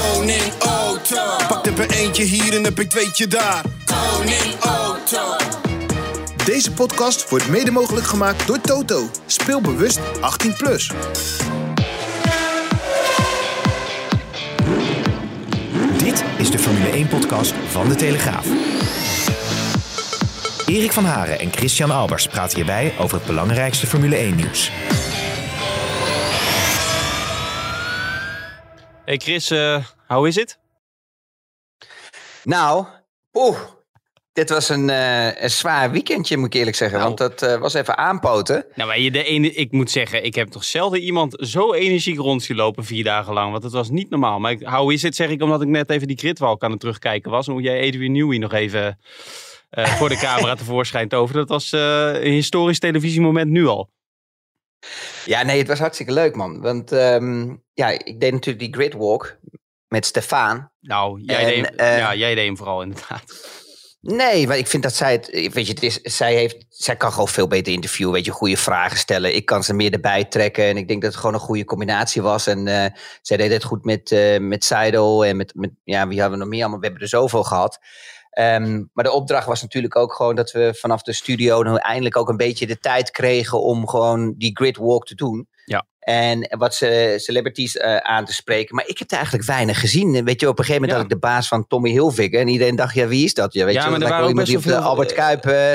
Koning Otto. Pak er een eentje hier en heb ik tweetje daar. Koning Otto. Deze podcast wordt mede mogelijk gemaakt door Toto. Speel bewust 18+. Plus. Dit is de Formule 1-podcast van De Telegraaf. Erik van Haren en Christian Albers praten hierbij over het belangrijkste Formule 1-nieuws. Hey Chris, uh, how is it? Nou, oeh, dit was een, uh, een zwaar weekendje, moet ik eerlijk zeggen. Nou. Want dat uh, was even aanpoten. Nou, maar je de ene, ik moet zeggen, ik heb toch zelden iemand zo energiek rond zien lopen vier dagen lang. Want het was niet normaal. Maar ik, how is it, zeg ik, omdat ik net even die gridwalk aan het terugkijken was. En hoe jij Adrian Newey nog even uh, voor de camera tevoorschijn toverde. Dat was een historisch televisiemoment nu al. Ja, nee, het was hartstikke leuk, man. Want um, ja, ik deed natuurlijk die gridwalk met Stefan. Nou, jij, en, deed, uh, ja, jij deed hem vooral inderdaad. Nee, maar ik vind dat zij het. Weet je, het is, zij, heeft, zij kan gewoon veel beter interviewen. Weet je, goede vragen stellen. Ik kan ze meer erbij trekken. En ik denk dat het gewoon een goede combinatie was. En uh, zij deed het goed met, uh, met Seidel. En met, met. Ja, wie hebben we nog meer allemaal? We hebben er zoveel gehad. Um, maar de opdracht was natuurlijk ook gewoon dat we vanaf de studio nou eindelijk ook een beetje de tijd kregen om gewoon die gridwalk te doen. Ja. En wat ze, celebrities uh, aan te spreken. Maar ik heb er eigenlijk weinig gezien. Weet je, op een gegeven moment ja. had ik de baas van Tommy Hilfiger. En iedereen dacht, ja, wie is dat? Ja, weet ja, je, maar er waren iemand die op de veel, Albert Kuip uh,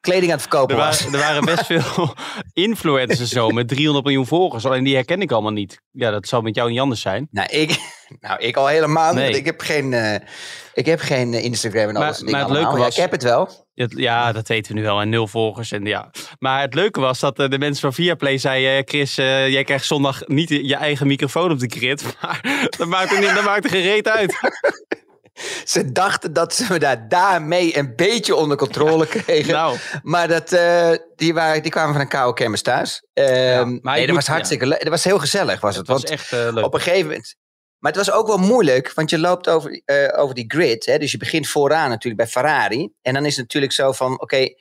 kleding aan het verkopen er was. Waren, er waren best veel influencers zo met 300 miljoen volgers. Alleen die herken ik allemaal niet. Ja, dat zou met jou niet anders zijn. Nou, ik, nou, ik al helemaal niet. Ik heb geen... Uh, ik heb geen Instagram en alles. Maar, maar het leuke was, ja, ik heb het wel. Ja, dat weten we nu wel. En nul volgers. En ja. Maar het leuke was dat de mensen van Viaplay zeiden... Chris, uh, jij krijgt zondag niet je eigen microfoon op de grid. Maar dat maakt er, niet, dat maakt er geen reet uit. Ze dachten dat ze me daar, daarmee een beetje onder controle kregen. nou. Maar dat, uh, die, waren, die kwamen van een koude kermis thuis. Uh, ja, maar nee, dat moet, was hartstikke leuk. Dat was heel gezellig, was het. het was want echt uh, leuk. Op een gegeven moment... Maar het was ook wel moeilijk, want je loopt over, uh, over die grid. Hè? Dus je begint vooraan natuurlijk bij Ferrari. En dan is het natuurlijk zo van, oké,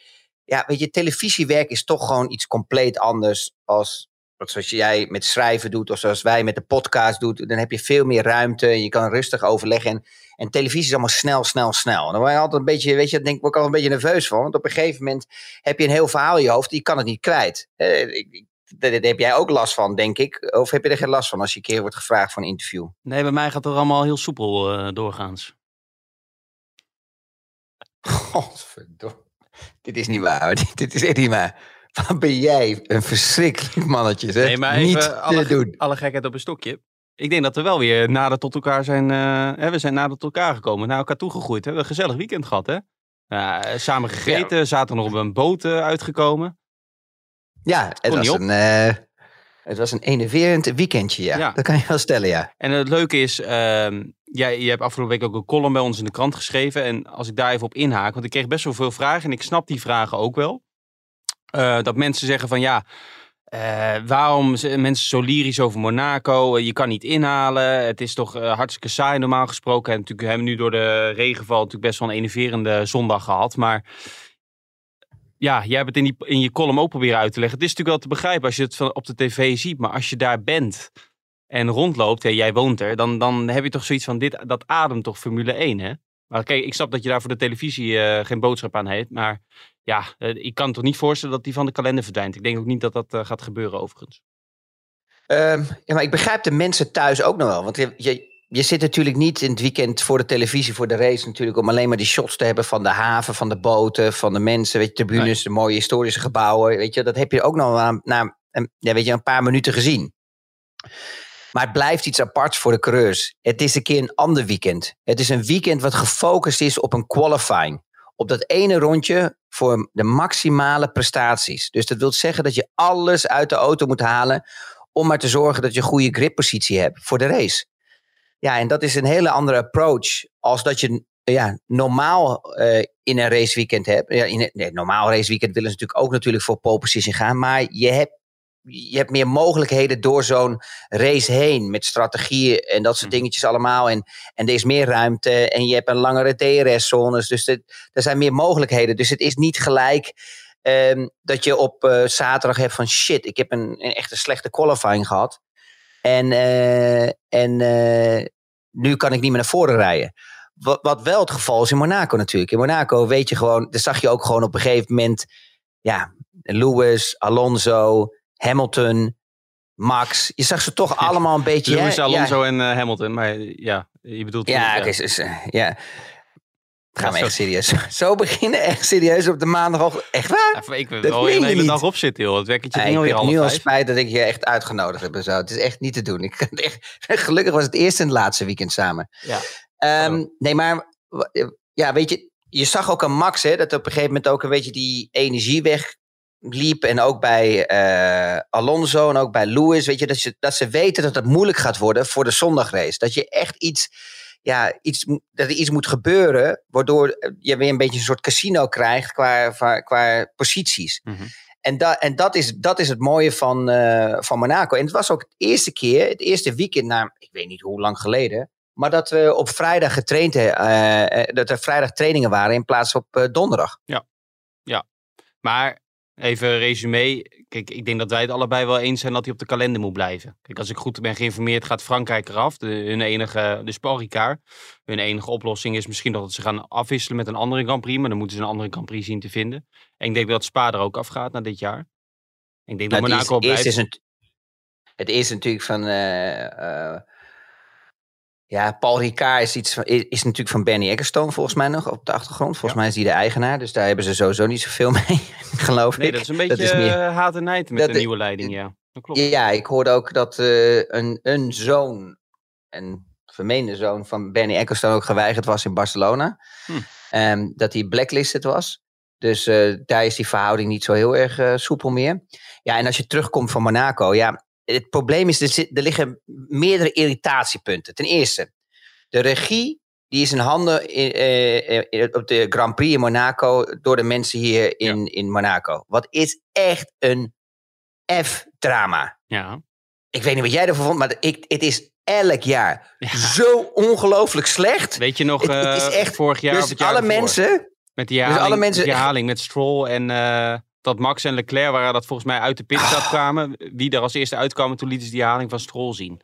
ja, weet je, televisiewerk is toch gewoon iets compleet anders als zoals jij met schrijven doet of zoals wij met de podcast doen. Dan heb je veel meer ruimte en je kan rustig overleggen. En, en televisie is allemaal snel, snel, snel. Dan word je altijd een beetje, weet je, daar denk ik al een beetje nerveus van. Want op een gegeven moment heb je een heel verhaal in je hoofd je kan het niet kwijt. Uh, ik, daar heb jij ook last van, denk ik. Of heb je er geen last van als je een keer wordt gevraagd voor een interview? Nee, bij mij gaat het allemaal heel soepel uh, doorgaans. Godverdomme. Dit is niet waar. Dit, dit is echt niet waar. Wat ben jij een verschrikkelijk mannetje. Zeg. Nee, maar niet even alle, te doen. alle gekheid op een stokje. Ik denk dat we wel weer nader tot elkaar zijn. Uh, hè, we zijn nader tot elkaar gekomen. Naar elkaar toegegroeid. We hebben een gezellig weekend gehad, hè? Uh, samen gegeten. Ja. Zaten nog op een boot uh, uitgekomen. Ja, het was, een, uh, het was een enerverend weekendje, ja. ja. Dat kan je wel stellen, ja. En het leuke is, uh, jij, je hebt afgelopen week ook een column bij ons in de krant geschreven. En als ik daar even op inhaak, want ik kreeg best wel veel vragen. En ik snap die vragen ook wel. Uh, dat mensen zeggen van ja, uh, waarom zijn mensen zo lyrisch over Monaco? Uh, je kan niet inhalen. Het is toch hartstikke saai normaal gesproken. En natuurlijk hebben we nu door de regenval natuurlijk best wel een enerverende zondag gehad. Maar ja, jij hebt het in, in je column ook proberen uit te leggen. Het is natuurlijk wel te begrijpen als je het van, op de tv ziet. Maar als je daar bent en rondloopt, en jij woont er, dan, dan heb je toch zoiets van, dit, dat ademt toch Formule 1, hè? Maar kijk, ik snap dat je daar voor de televisie uh, geen boodschap aan heeft. Maar ja, uh, ik kan toch niet voorstellen dat die van de kalender verdwijnt. Ik denk ook niet dat dat uh, gaat gebeuren overigens. Um, ja, maar ik begrijp de mensen thuis ook nog wel. Want je, je zit natuurlijk niet in het weekend voor de televisie, voor de race natuurlijk, om alleen maar die shots te hebben van de haven, van de boten, van de mensen, weet je, tribunes, nee. de mooie historische gebouwen. Weet je, dat heb je ook nog na, na ja, weet je, een paar minuten gezien. Maar het blijft iets aparts voor de coureurs. Het is een keer een ander weekend. Het is een weekend wat gefocust is op een qualifying. Op dat ene rondje voor de maximale prestaties. Dus dat wil zeggen dat je alles uit de auto moet halen om maar te zorgen dat je een goede grippositie hebt voor de race. Ja, en dat is een hele andere approach als dat je ja, normaal eh, in een raceweekend hebt. Ja, in een nee, normaal raceweekend willen ze natuurlijk ook natuurlijk voor pole position gaan. Maar je hebt, je hebt meer mogelijkheden door zo'n race heen. Met strategieën en dat soort Mhm. dingetjes allemaal. En, en er is meer ruimte en je hebt een langere DRS-zones. Dus er, er zijn meer mogelijkheden. Dus het is niet gelijk ehm, dat je op eh, zaterdag hebt van shit, ik heb een, een echt een slechte qualifying gehad. En, eh, en eh, nu kan ik niet meer naar voren rijden. Wat, wat wel het geval is in Monaco natuurlijk. In Monaco weet je gewoon, daar zag je ook gewoon op een gegeven moment, ja, Lewis, Alonso, Hamilton, Max. Je zag ze toch allemaal een beetje. Lewis, hè, Alonso en eh, Hamilton. Maar ja, je bedoelt... Ja, ja, eh, ja. Gaan we echt serieus. Zo beginnen, echt serieus op de maandag. Echt waar? Ja, ik wil wel je hele dag op zitten, joh. Het wekketje Ja, ging ik alweer heb nu al spijt dat ik je echt uitgenodigd heb en zo. Het is echt niet te doen. Ik echt, gelukkig was het eerste en het laatste weekend samen. Ja. Ehm, nee, maar wa- ja, weet je, je zag ook aan Max hè, dat op een gegeven moment ook een beetje die energie wegliep. En ook bij eh, Alonso en ook bij Lewis. Weet je, dat, ze, dat ze weten dat het moeilijk gaat worden voor de zondagrace. Dat je echt iets, ja, iets, dat er iets moet gebeuren. Waardoor je weer een beetje een soort casino krijgt qua, qua, qua posities. Mhm. En, da, en dat, is, dat is het mooie van, eh, van Monaco. En het was ook het eerste keer, het eerste weekend, na ik weet niet hoe lang geleden. Maar dat we op vrijdag getraind hebben. dat er vrijdag trainingen waren in plaats van op eh, donderdag. Maar even resume. Kijk, ik denk dat wij het allebei wel eens zijn dat hij op de kalender moet blijven. Kijk, als ik goed ben geïnformeerd, gaat Frankrijk eraf. De, hun enige, de. Hun enige oplossing is misschien dat ze gaan afwisselen met een andere Grand Prix. Maar dan moeten ze een andere Grand Prix zien te vinden. En ik denk dat Spa er ook afgaat na dit jaar. Ik denk dat Nou, Monaco blijft. is het, het eerste natuurlijk van. eh, eh, ja, Paul Ricard is, iets van, is, is natuurlijk van Benny Ecclestone volgens mij nog op de achtergrond. Volgens mij is die de eigenaar. Dus daar hebben ze sowieso niet zoveel mee, geloof Nee, ik. dat is een beetje is meer- eh, haat en nijd met dat de nieuwe leiding, ja. Dat klopt. Ja, ik hoorde ook dat eh, een, een zoon, een vermeende zoon van Benny Ecclestone ook geweigerd was in Barcelona. Hm. Ehm, dat hij blacklisted was. Dus eh, daar is die verhouding niet zo heel erg soepel meer. Ja, en als je terugkomt van Monaco, ja, het probleem is, er, zit, er liggen meerdere irritatiepunten. Ten eerste, de regie, die is in handen in, eh, eh, op de Grand Prix in Monaco door de mensen hier in, in Monaco. Wat is echt een F-drama. Ja. Ik weet niet wat jij ervan vond, maar ik, het is elk jaar Ja. zo ongelooflijk slecht. Weet je nog, Het- het is eh, echt- vorig jaar of Dus het jaar alle mensen, Met die Dus herhaling, alle mensen- die herhaling met Stroll en dat Max en Leclerc waren dat volgens mij uit de pitstop Ah. kwamen. Wie er als eerste uitkwamen, toen lieten ze die herhaling van Stroll zien.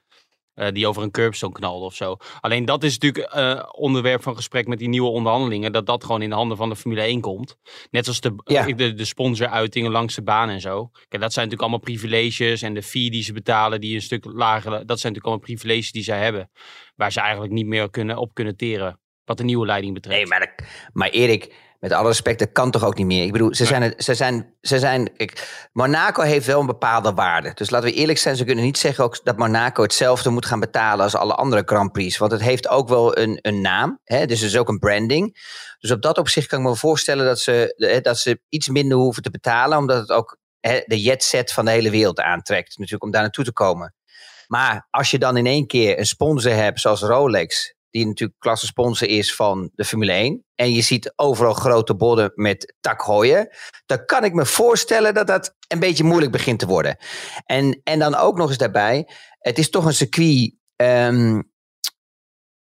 Eh, die over een curbstone knalde of zo. Alleen dat is natuurlijk eh, onderwerp van gesprek met die nieuwe onderhandelingen. Dat dat gewoon in de handen van de Formule 1 komt. Net als de, Ja. de, de sponsoruitingen langs de baan en zo. Kijk, dat zijn natuurlijk allemaal privileges. En de fee die ze betalen, die een stuk lager. Dat zijn natuurlijk allemaal privileges die zij hebben. Waar ze eigenlijk niet meer kunnen, op kunnen teren. Wat de nieuwe leiding betreft. Nee, maar, dat- maar Erik, met alle respect, dat kan toch ook niet meer? Ik bedoel, ze zijn, het- ze zijn, ze zijn kijk, Monaco heeft wel een bepaalde waarde. Dus laten we eerlijk zijn, ze kunnen niet zeggen ook dat Monaco hetzelfde moet gaan betalen als alle andere Grand Prix. Want het heeft ook wel een, een naam, hè? dus het is ook een branding. Dus op dat opzicht kan ik me voorstellen dat ze, hè, dat ze iets minder hoeven te betalen, omdat het ook hè, de jetset van de hele wereld aantrekt, natuurlijk om daar naartoe te komen. Maar als je dan in één keer een sponsor hebt zoals Rolex, die natuurlijk klasse sponsor is van de Formule 1. En je ziet overal grote borden met Tak Heuer. Dan kan ik me voorstellen dat dat een beetje moeilijk begint te worden. En, en dan ook nog eens daarbij, het is toch een circuit. ehm,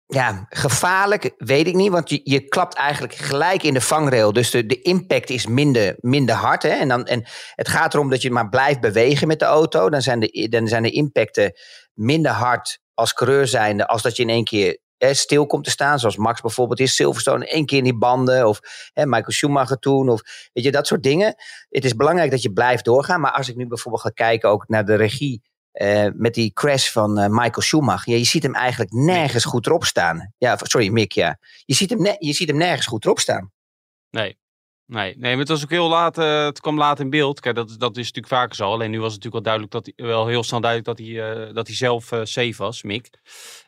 ja, gevaarlijk, weet ik niet. Want je, je klapt eigenlijk gelijk in de vangrail. Dus de, de impact is minder, minder hard. Hè? En, dan, en het gaat erom dat je maar blijft bewegen met de auto. Dan zijn de, dan zijn de impacten minder hard als coureur zijnde. Als dat je in één keer hè, stil komt te staan. Zoals Max bijvoorbeeld is. Silverstone één keer in die banden. Of hè, Michael Schumacher toen. Of weet je, dat soort dingen. Het is belangrijk dat je blijft doorgaan. Maar als ik nu bijvoorbeeld ga kijken ook naar de regie. eh, met die crash van eh, Michael Schumacher. Ja, je ziet hem eigenlijk nergens goed erop staan. Ja, sorry, Mick, ja. Je ziet hem, je ziet hem nergens goed erop staan. Nee. Nee, nee, maar het was ook heel laat. eh, het kwam laat in beeld. Kijk, dat, dat is natuurlijk vaker zo. Alleen nu was het natuurlijk wel duidelijk dat hij wel heel snel duidelijk dat hij, eh, dat hij zelf eh, safe was, Mick.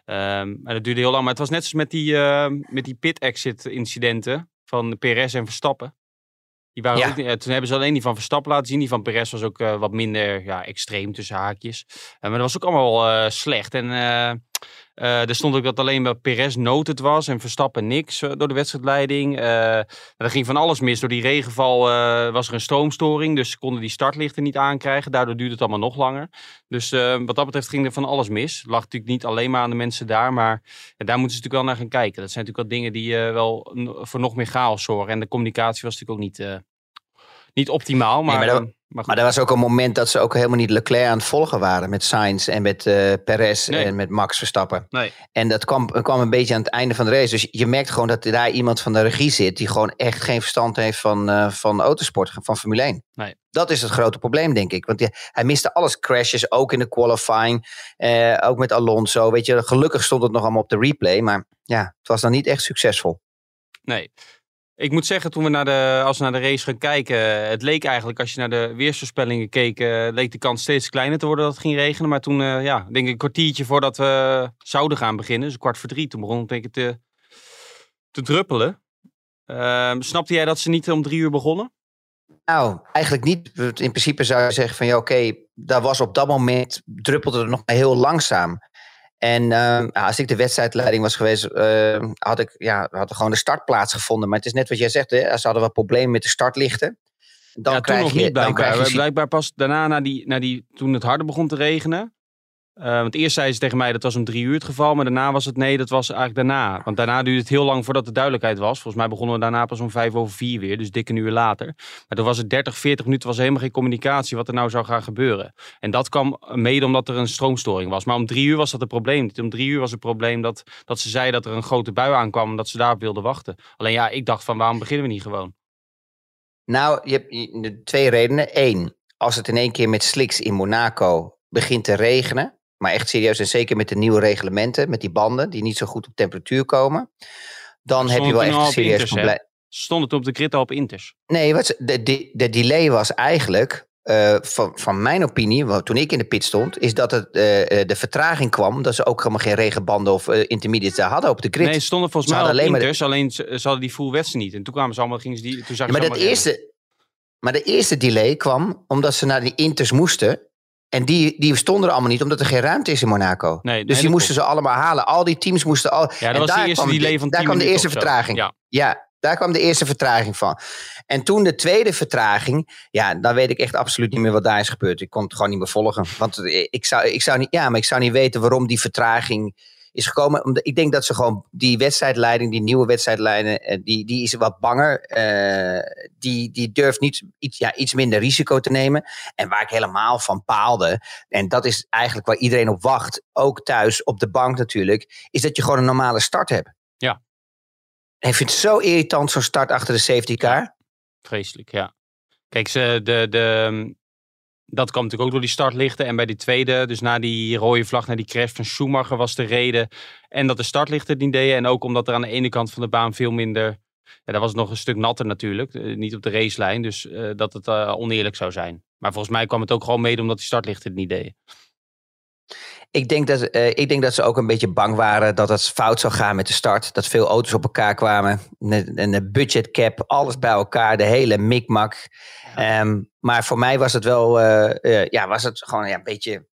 Ehm en dat duurde heel lang. Maar het was net zoals met die, eh, met die pit-exit incidenten van Perez en Verstappen. Die waren Ja. ook, niet- toen hebben ze alleen die van Verstappen laten zien. Die van Perez was ook wat minder ja, extreem tussen haakjes. Maar dat was ook allemaal wel slecht. En Eh, er stond ook dat alleen bij Perez noted was en Verstappen niks eh, door de wedstrijdleiding. Eh, er ging van alles mis. Door die regenval was er een stroomstoring, dus ze konden die startlichten niet aankrijgen. Daardoor duurde het allemaal nog langer. Dus wat dat betreft ging er van alles mis. Lag natuurlijk niet alleen maar aan de mensen daar, maar daar moeten ze natuurlijk wel naar gaan kijken. Dat zijn natuurlijk wel dingen die wel voor nog meer chaos zorgen. En de communicatie was natuurlijk ook niet, niet optimaal. Maar, maar dat- eh, maar er was ook een moment dat ze ook helemaal niet Leclerc aan het volgen waren met Sainz en met eh Perez Nee. en met Max Verstappen. Nee. En dat kwam, kwam een beetje aan het einde van de race. Dus je merkt gewoon dat er daar iemand van de regie zit die gewoon echt geen verstand heeft van, eh, van autosport, van Formule 1. Nee. Dat is het grote probleem, denk ik. Want hij miste alles. Crashes, ook in de qualifying. eh, ook met Alonso. Weet je, gelukkig stond het nog allemaal op de replay. Maar ja, het was dan niet echt succesvol. Nee. Ik moet zeggen, toen we naar de, als we naar de race gaan kijken, het leek eigenlijk, als je naar de weersvoorspellingen keek, eh, leek de kans steeds kleiner te worden dat het ging regenen. Maar toen, eh, ja, denk ik een kwartiertje voordat we zouden gaan beginnen, dus kwart voor drie, toen begon het denk ik te, te druppelen. Ehm, snapte jij dat ze niet om drie uur begonnen? Nou, eigenlijk niet. In principe zou je zeggen van ja, oké, daar was op dat moment druppelde het nog heel langzaam. En ehm, als ik de wedstrijdleiding was geweest, eh, had ik ja, had gewoon de startplaats gevonden. Maar het is net wat jij zegt, hè, ze hadden wat problemen met de startlichten. Dan ja, toen krijg nog je, niet dan blijkbaar. je, Blijkbaar pas daarna, na die, na die, toen het harder begon te regenen. Eh, want eerst zei ze tegen mij dat was om drie uur het geval. Maar daarna was het nee, dat was eigenlijk daarna. Want daarna duurde het heel lang voordat de duidelijkheid was. Volgens mij begonnen we daarna pas om vijf over vier weer. Dus dik een uur later. Maar toen was het 30, 40 minuten. was helemaal geen communicatie wat er nou zou gaan gebeuren. En dat kwam mede omdat er een stroomstoring was. Maar om drie uur was dat het probleem. Om drie uur was het probleem dat, dat ze zei dat er een grote bui aankwam. En dat ze daarop wilden wachten. Alleen ja, ik dacht van waarom beginnen we niet gewoon? Nou, je hebt twee redenen. Eén, als het in één keer met slicks in Monaco begint te regenen. Maar echt serieus, en zeker met de nieuwe reglementen, met die banden die niet zo goed op temperatuur komen. Dan heb je wel echt een serieus Inters, probleem. Stonden toen op de grid al op Inters. Nee, wat, de, de, de delay was eigenlijk, eh, van, van mijn opinie, toen ik in de pit stond, is dat het, eh, eh, de vertraging kwam. Dat ze ook helemaal geen regenbanden of eh, intermediates daar hadden op de grid. Nee, ze stonden volgens mij alleen maar de- Inters, alleen ze, ze hadden die full wedstrijd niet. En toen kwamen ze allemaal, gingen ze die, toen Ja, maar, ze dat eerste, maar de eerste delay kwam omdat ze naar die inters moesten. En die, die stonden er allemaal niet, omdat er geen ruimte is in Monaco. Nee, nee, dus die moesten ze allemaal halen. Al die teams moesten al. Ja, dat en was daar de eerste kwam van Daar 10 kwam de eerste vertraging. Ja. Ja, daar kwam de eerste vertraging van. En toen de tweede vertraging, ja, dan weet ik echt absoluut niet meer wat daar is gebeurd. Ik kon het gewoon niet meer volgen. Want ik zou, ik zou niet, ja, maar ik zou niet weten waarom die vertraging is gekomen. Omdat- Ik denk dat ze gewoon die wedstrijdleiding, die nieuwe wedstrijdleiding, eh, die, die is wat banger. Eh, die, die durft niet, iets, ja, iets minder risico te nemen. En waar ik helemaal van paalde, en dat is eigenlijk waar iedereen op wacht, ook thuis op de bank natuurlijk, is dat je gewoon een normale start hebt. Ja. Ik vind het zo irritant, zo'n start achter de safety car. Vreselijk, ja. Kijk, ze, de, de, dat kwam natuurlijk ook door die startlichten. En bij die tweede, dus na die rode vlag, na die crash van Schumacher was de reden. En dat de startlichten het niet deden. En ook omdat er aan de ene kant van de baan veel minder... Ja, daar was nog een stuk natter natuurlijk. eh, niet op de racelijn. Dus eh, dat het eh, oneerlijk zou zijn. Maar volgens mij kwam het ook gewoon mede omdat die startlichten het niet deden. Ik denk, dat, eh, ik denk dat ze ook een beetje bang waren dat het fout zou gaan met de start. Dat veel auto's op elkaar kwamen. En de budget cap, alles bij elkaar, de hele mikmak. Ehm, maar voor mij was het wel, eh, eh, ja, was het gewoon ja, een beetje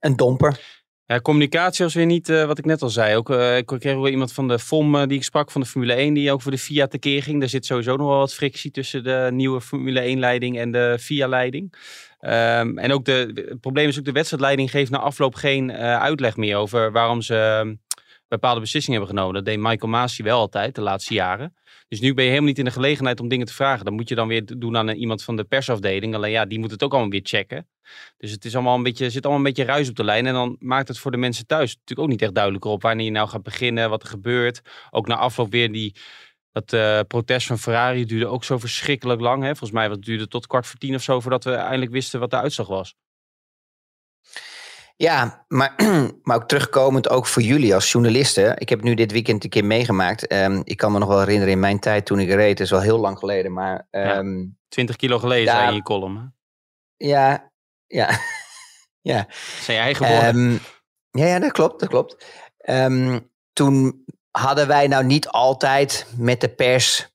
een domper. Ja, communicatie was weer niet wat ik net al zei. Ook, ik kreeg wel iemand van de FOM die ik sprak van de Formule 1, die ook voor de FIA tekeer ging. Er zit sowieso nog wel wat frictie tussen de nieuwe Formule 1-leiding en de FIA-leiding. Ehm, en ook de, het probleem is ook de wedstrijdleiding geeft na afloop geen eh, uitleg meer over waarom ze ehm, bepaalde beslissingen hebben genomen. Dat deed Michael Masi wel altijd de laatste jaren. Dus nu ben je helemaal niet in de gelegenheid om dingen te vragen. Dat moet je dan weer doen aan iemand van de persafdeling. Alleen ja, die moet het ook allemaal weer checken. Dus het is allemaal een beetje, zit allemaal een beetje ruis op de lijn. En dan maakt het voor de mensen thuis natuurlijk ook niet echt duidelijker op wanneer je nou gaat beginnen, wat er gebeurt. Ook na afloop weer die, dat eh, protest van Ferrari duurde ook zo verschrikkelijk lang. Hè? Volgens mij wat duurde het tot kwart voor tien of zo voordat we eindelijk wisten wat de uitslag was. Ja, maar, maar ook terugkomend ook voor jullie als journalisten. Ik heb nu dit weekend een keer meegemaakt. Ehm, ik kan me nog wel herinneren in mijn tijd toen ik reed. Het is al heel lang geleden. Maar ehm, 20 kilo geleden, zei je in je column. Hè? ja, ja, ja. Zijn je eigen woorden. Ehm, ja, ja, dat klopt, dat klopt. Toen hadden wij nou niet altijd met de pers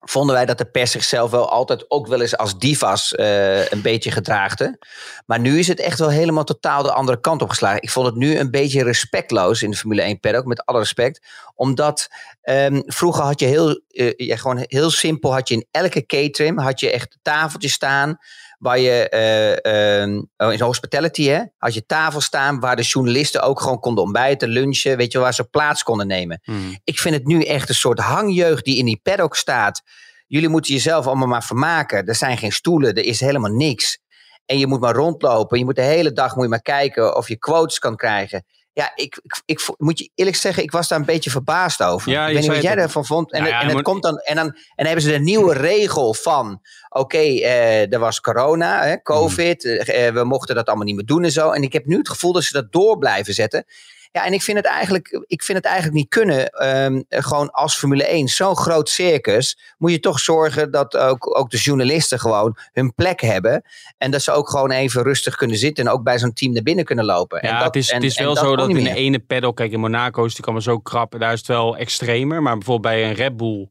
vonden wij dat de pers zichzelf wel altijd ook wel eens als divas eh, een beetje gedraagde. Maar nu is het echt wel helemaal totaal de andere kant op geslagen. Ik vond het nu een beetje respectloos in de Formule 1 paddock, met alle respect. Omdat ehm, vroeger had je heel, ja, gewoon heel simpel, had je in elke catering had je echt tafeltjes staan waar je eh, ehm, oh, in hospitality hè, had je tafel staan waar de journalisten ook gewoon konden ontbijten, lunchen, weet je, waar ze plaats konden nemen. Hmm. Ik vind het nu echt een soort hangjeugd die in die paddock staat. Jullie moeten jezelf allemaal maar vermaken. Er zijn geen stoelen, er is helemaal niks. En je moet maar rondlopen. Je moet de hele dag moet je maar kijken of je quotes kan krijgen. Ja, ik, ik, ik moet je eerlijk zeggen, ik was daar een beetje verbaasd over. Ja, ik weet niet wat jij ervan vond. En, Nou ja, en het moet- komt dan, en dan, en dan hebben ze de nieuwe regel van, oké, eh, er was corona, hè, COVID, eh, eh, we mochten dat allemaal niet meer doen en zo. En ik heb nu het gevoel dat ze dat door blijven zetten. Ja, en ik vind het eigenlijk, ik vind het eigenlijk niet kunnen. ehm, gewoon als Formule 1, zo'n groot circus, moet je toch zorgen dat ook, ook de journalisten gewoon hun plek hebben. En dat ze ook gewoon even rustig kunnen zitten en ook bij zo'n team naar binnen kunnen lopen. en Ja, dat, het is, en- het is wel zo dat in de ene paddock, kijk in Monaco is het allemaal zo krap, daar is het wel extremer. Maar bijvoorbeeld bij een Red Bull,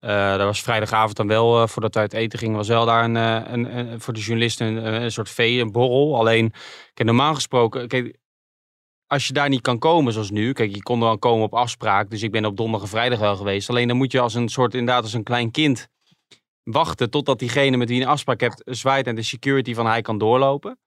eh daar was vrijdagavond dan wel, eh, voordat we uit eten gingen, was wel daar een, eh, een, een- voor de journalisten een, een soort vee, een borrel. Alleen, kijk, normaal gesproken, kijk, als je daar niet kan komen zoals nu, kijk, je kon er dan komen op afspraak, dus ik ben op donderdag en vrijdag wel geweest. Alleen dan moet je als een soort, inderdaad als een klein kind wachten totdat diegene met wie je een afspraak hebt zwaait en de security van hij kan doorlopen.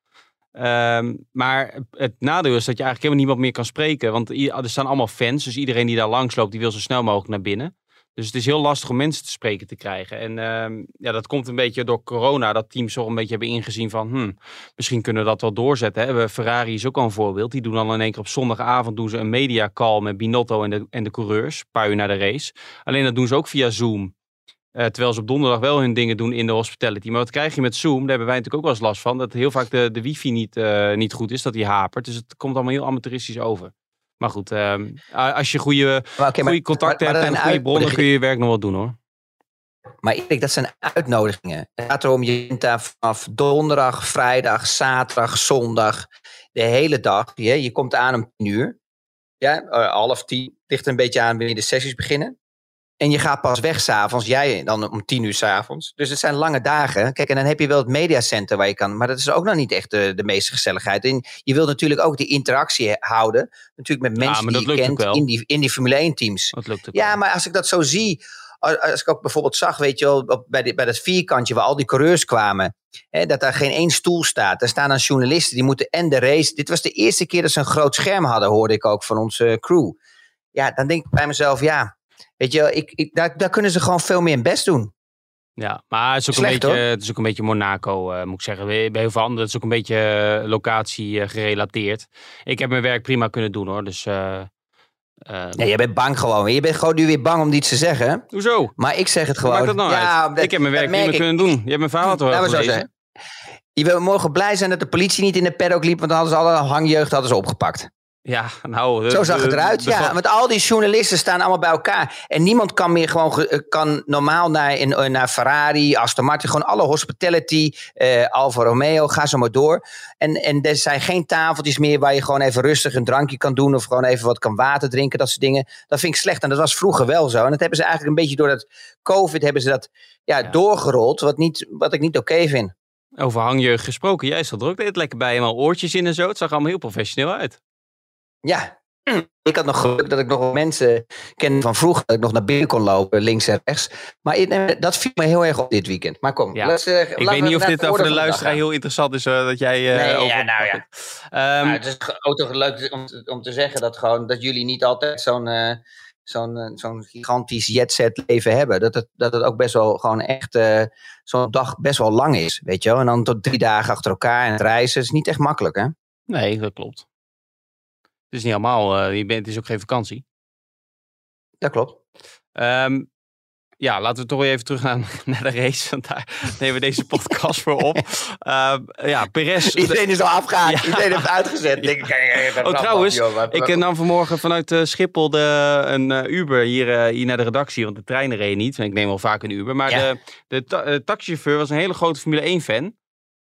Ehm, maar het nadeel is dat je eigenlijk helemaal niemand meer kan spreken. Want er staan allemaal fans. Dus iedereen die daar langs loopt, die wil zo snel mogelijk naar binnen. Dus het is heel lastig om mensen te spreken te krijgen. En ehm, ja, dat komt een beetje door corona. Dat teams toch een beetje hebben ingezien van... Hmm, misschien kunnen we dat wel doorzetten. Hè? Ferrari is ook al een voorbeeld. Die doen dan in één keer op zondagavond doen ze een media call met Binotto en de, en de coureurs. Een paar uur na de race. Alleen dat doen ze ook via Zoom. Eh, terwijl ze op donderdag wel hun dingen doen in de hospitality. Maar wat krijg je met Zoom? Daar hebben wij natuurlijk ook wel eens last van. Dat heel vaak de, de wifi niet, eh, niet goed is, dat die hapert. Dus het komt allemaal heel amateuristisch over. Maar goed, ehm, als je goede, maar- goede contacten maar- maar hebt en goede bronnen, kun je je werk nog wel doen hoor. Maar Erik, dat zijn uitnodigingen. Het gaat erom, je bent daar vanaf donderdag, vrijdag, zaterdag, zondag, de hele dag. Je, je komt aan om tien uur. Ja, eh, half tien, ligt een beetje aan wanneer de sessies beginnen. En je gaat pas weg s'avonds, jij dan om tien uur s'avonds. Dus het zijn lange dagen. Kijk, en dan heb je wel het mediacenter waar je kan. Maar dat is ook nog niet echt de, de meeste gezelligheid. En je wilt natuurlijk ook die interactie houden. Natuurlijk met mensen die je kent in die, in die Formule 1 teams. Dat lukt ook Ja, wel. maar als ik dat zo zie, als, ik ook bijvoorbeeld zag, weet je wel, bij, die- bij dat vierkantje waar al die coureurs kwamen, hè, dat daar geen één stoel staat. Daar staan dan journalisten, die moeten en de race. Dit was de eerste keer dat ze een groot scherm hadden, hoorde ik ook van onze crew. Ja, dan denk ik bij mezelf, ja, weet je ik, ik, daar, daar kunnen ze gewoon veel meer hun best doen. Ja, maar het is ook, Slecht, een, beetje, hoor. het is ook een beetje Monaco, eh, moet ik zeggen. Bij heel veel anderen het is ook een beetje eh, locatie eh, gerelateerd. Ik heb mijn werk prima kunnen doen hoor. Dus, Ja, je bent bang gewoon. Je bent gewoon nu weer bang om iets te zeggen. Hoezo? Maar ik zeg het gewoon. maakt dat nou ja, uit? ik heb mijn werk prima ik. kunnen doen. Je hebt mijn verhaal toch wel gelezen? Je wil morgen blij zijn dat de politie niet in de paddock liep, want dan hadden ze alle hangjeugd hadden ze opgepakt. Ja, nou... Zo zag het eruit, ja. Want al die journalisten staan allemaal bij elkaar. En niemand kan meer gewoon, ge- eh, kan normaal naar, in, eh, naar Ferrari, Aston Martin, gewoon alle hospitality, eh Alfa Romeo, ga zo maar door. En, en er zijn geen tafeltjes meer waar je gewoon even rustig een drankje kan doen of gewoon even wat kan water drinken, dat soort dingen. Dat vind ik slecht en dat was vroeger wel zo. En dat hebben ze eigenlijk een beetje door dat COVID hebben ze dat ja, Ja. doorgerold, wat, niet, wat ik niet oké vind. Over hangjeugd gesproken. Jij zat er ook lekker bij. Helemaal oortjes in en zo. Het zag allemaal heel professioneel uit. Ja, ik had nog geluk dat ik nog mensen kende van vroeger. Dat ik nog naar binnen kon lopen, links en rechts. Maar ik- dat viel me heel erg op dit weekend. Maar kom, Ja. Ik weet we niet of dit over de luisteraar heel interessant is. eh, dat jij... eh, Nee, over... ja, nou ja. Ehm, Maar het is ook toch leuk om te, om te zeggen dat, gewoon, dat jullie niet altijd zo'n eh, zo'n eh, zo'n gigantisch jetset leven hebben. Dat het, dat het ook best wel gewoon echt eh, zo'n dag best wel lang is. Weet je wel? En dan tot drie dagen achter elkaar en het reizen. is niet echt makkelijk, hè? Nee, dat klopt. Het is niet allemaal... eh, je bent, het is ook geen vakantie. Dat klopt. Ehm, ja, laten we toch weer even terug naar, naar de race. Want daar nemen we deze podcast voor op. Ehm, ja, Perez... Iedereen is al afgehaakt. Ja. Iedereen heeft uitgezet. Denk ik, Oh, trouwens, joh, Ik eh, nam vanmorgen vanuit eh, Schiphol de, een Uber hier, hier naar de redactie, want de treinen reden niet. Ik neem wel vaak een Uber. Maar Ja. de, de ta- taxichauffeur was een hele grote Formule 1-fan.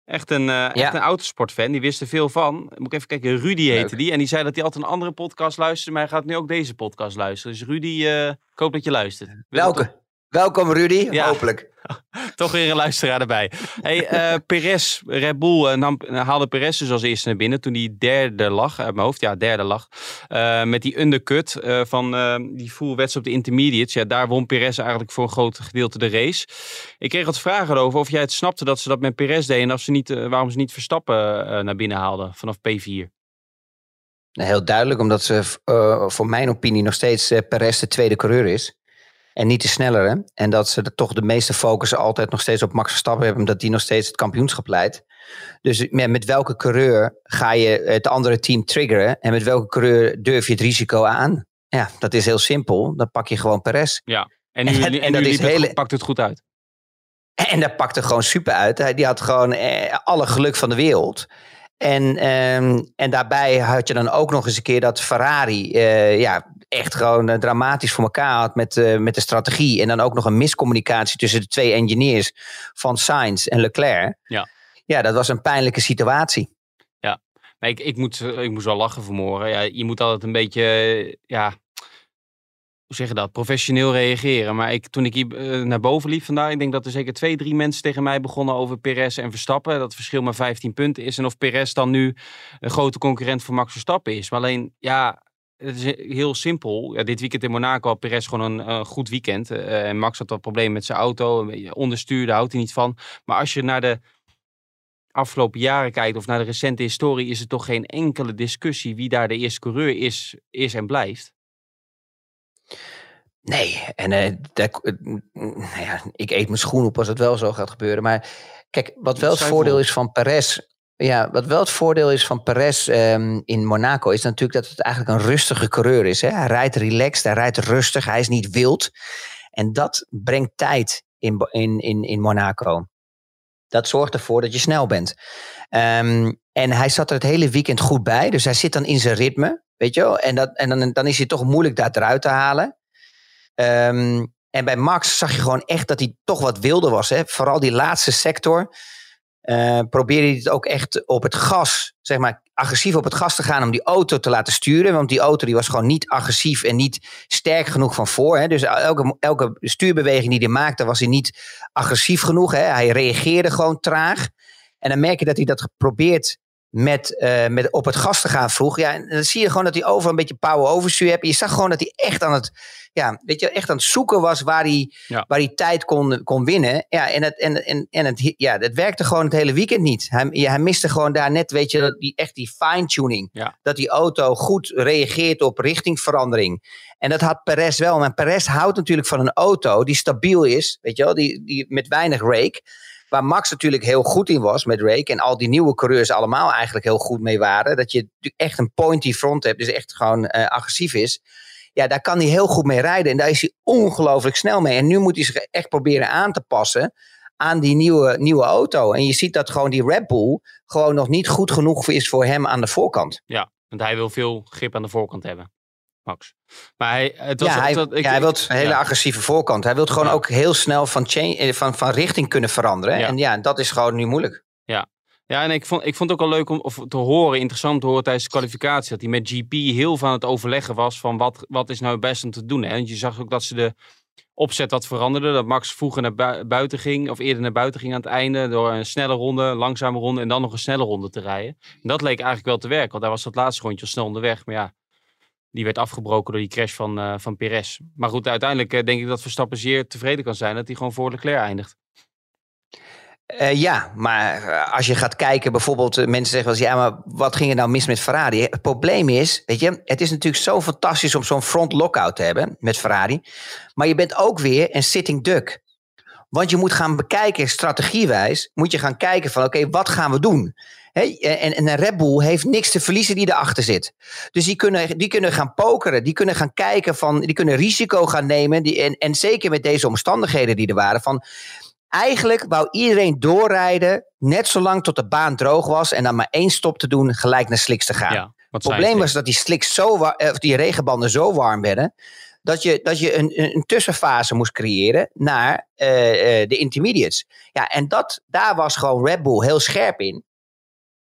Echt een, eh, echt een autosportfan, die wist er veel van. Moet ik even kijken, Rudy heette Leuk. die. En die zei dat hij altijd een andere podcast luisterde, maar hij gaat nu ook deze podcast luisteren. Dus Rudy, eh, ik hoop dat je luistert. Wil Welke? Welkom Rudy, Ja. hopelijk. Toch weer een luisteraar erbij. Hey, eh Perez, Red Bull eh, nam, haalde Perez dus als eerste naar binnen toen hij derde lag, uit mijn hoofd, ja, derde lag. Eh, met die undercut eh, van eh, die full wedstrijd op de intermediates. Ja, daar won Perez eigenlijk voor een groot gedeelte de race. Ik kreeg wat vragen over of jij het snapte dat ze dat met Perez deden en of ze niet, eh, waarom ze niet Verstappen eh, naar binnen haalden vanaf P4. Nou, heel duidelijk, omdat ze eh, voor mijn opinie nog steeds eh, Perez de tweede coureur is. En niet de snellere. En dat ze er toch de meeste focus altijd nog steeds op Max Verstappen hebben. Omdat die nog steeds het kampioenschap leidt. Dus met, met welke coureur ga je het andere team triggeren? En met welke coureur durf je het risico aan? Ja, dat is heel simpel. Dan pak je gewoon Perez. En nu, En- en, en nu dat is liep het- hele- pakt het goed uit. En dat pakte gewoon super uit. Hij- Die had gewoon eh, alle geluk van de wereld. En, ehm, en daarbij had je dan ook nog eens een keer dat Ferrari eh, ja, echt gewoon eh, dramatisch voor elkaar had met, eh, met de strategie. En dan ook nog een miscommunicatie tussen de twee engineers van Sainz en Leclerc. Ja. Ja, dat was een pijnlijke situatie. Maar ik, ik, moet, ik moest wel lachen vanmorgen. Ja, je moet altijd een beetje, eh, ja, hoe zeg je dat, professioneel reageren. Maar ik, toen ik hier eh, naar boven liep vandaag, ik denk dat er zeker twee, drie mensen tegen mij begonnen over Perez en Verstappen. Dat het verschil maar 15 punten is. En of Perez dan nu een grote concurrent voor Max Verstappen is. Maar alleen, ja, het is heel simpel. Ja, dit weekend in Monaco had Perez gewoon een, een goed weekend. Eh, en Max had wat problemen met zijn auto. Een beetje onderstuur, daar houdt hij niet van. Maar als je naar de afgelopen jaren kijkt of naar de recente historie, is er toch geen enkele discussie wie daar de eerste coureur is, is en blijft. Nee, en eh, dat- eh, nou ja, ik eet mijn schoen op als het wel zo gaat gebeuren. Maar kijk, wat wel het voordeel is van Perez. Ja, wat wel het voordeel is van Perez ehm, in Monaco is natuurlijk dat het eigenlijk een rustige coureur is. Hè? Hij rijdt relaxed, hij rijdt rustig, hij is niet wild. En dat brengt tijd in, in, in, in Monaco. Dat zorgt ervoor dat je snel bent. Ehm, en hij zat er het hele weekend goed bij. Dus hij zit dan in zijn ritme. Weet je wel? En, dat, en dan, dan is hij toch moeilijk daar eruit te halen. Ehm, en bij Max zag je gewoon echt dat hij toch wat wilder was. Hè? Vooral die laatste sector. Eh, probeerde hij het ook echt op het gas, zeg maar, agressief op het gas te gaan om die auto te laten sturen. Want die auto die was gewoon niet agressief en niet sterk genoeg van voor. Hè? Dus elke, elke stuurbeweging die hij maakte, was hij niet agressief genoeg. Hè? Hij reageerde gewoon traag. En dan merk je dat hij dat probeert met, eh, met op het gas te gaan vroeg. Ja, en dan zie je gewoon dat hij overal een beetje power overstuur hebt. Je zag gewoon dat hij echt aan het, ja, weet je, echt aan het zoeken was waar hij, Ja. waar hij tijd kon, kon winnen. Ja, en, het, en, en, en het, ja, dat werkte gewoon het hele weekend niet. Hij, ja, hij miste gewoon daar net, weet je, dat die, echt die fine-tuning. Ja. Dat die auto goed reageert op richtingverandering. En dat had Perez wel. Maar Perez houdt natuurlijk van een auto die stabiel is, weet je wel, die, die met weinig rake. Waar Max natuurlijk heel goed in was met rake. En al die nieuwe coureurs allemaal eigenlijk heel goed mee waren. Dat je echt een pointy front hebt. Dus echt gewoon eh, agressief is. Ja, daar kan hij heel goed mee rijden. En daar is hij ongelooflijk snel mee. En nu moet hij zich echt proberen aan te passen aan die nieuwe, nieuwe auto. En je ziet dat gewoon die Red Bull gewoon nog niet goed genoeg is voor hem aan de voorkant. Want hij wil veel grip aan de voorkant hebben, Max. Maar hij, het was, ja, hij, was- ik- ja, hij wil een hele ja. agressieve voorkant. Hij wil gewoon Ja. ook heel snel van, chain, eh, van, van richting kunnen veranderen. Ja. En ja, dat is gewoon nu moeilijk. Ja, en ik vond, ik vond het ook wel leuk om of te horen, interessant te horen tijdens de kwalificatie, dat hij met GP heel van het overleggen was van wat, wat is nou het beste om te doen. Hè? Want je zag ook dat ze de opzet wat veranderde, dat Max vroeger naar bui- buiten ging, of eerder naar buiten ging aan het einde, door een snelle ronde, een langzame ronde en dan nog een snelle ronde te rijden. En dat leek eigenlijk wel te werken, want daar was dat laatste rondje al snel onderweg. Maar ja, die werd afgebroken door die crash van, eh van Perez. Maar goed, uiteindelijk eh, denk ik dat Verstappen zeer tevreden kan zijn dat hij gewoon voor Leclerc eindigt. Eh, ja, maar als je gaat kijken, bijvoorbeeld, mensen zeggen wel eens, ja, maar wat ging er nou mis met Ferrari? Het probleem is, weet je, het is natuurlijk zo fantastisch om zo'n front lockout te hebben met Ferrari. Maar je bent ook weer een sitting duck. Want je moet gaan bekijken, strategiewijs, moet je gaan kijken van, oké, wat gaan we doen? Hè, en, en een Red Bull heeft niks te verliezen die erachter zit. Dus die kunnen, die kunnen gaan pokeren, die kunnen gaan kijken van, die kunnen risico gaan nemen. Die, en, en zeker met deze omstandigheden die er waren, van eigenlijk wou iedereen doorrijden, net zolang tot de baan droog was en dan maar één stop te doen, gelijk naar sliks te gaan. Ja, Het probleem was dat die slicks zo eh, of die regenbanden zo warm werden. Dat je, dat je een, een, tussenfase moest creëren naar eh, eh, de intermediates. Ja, en dat, daar was gewoon Red Bull heel scherp in.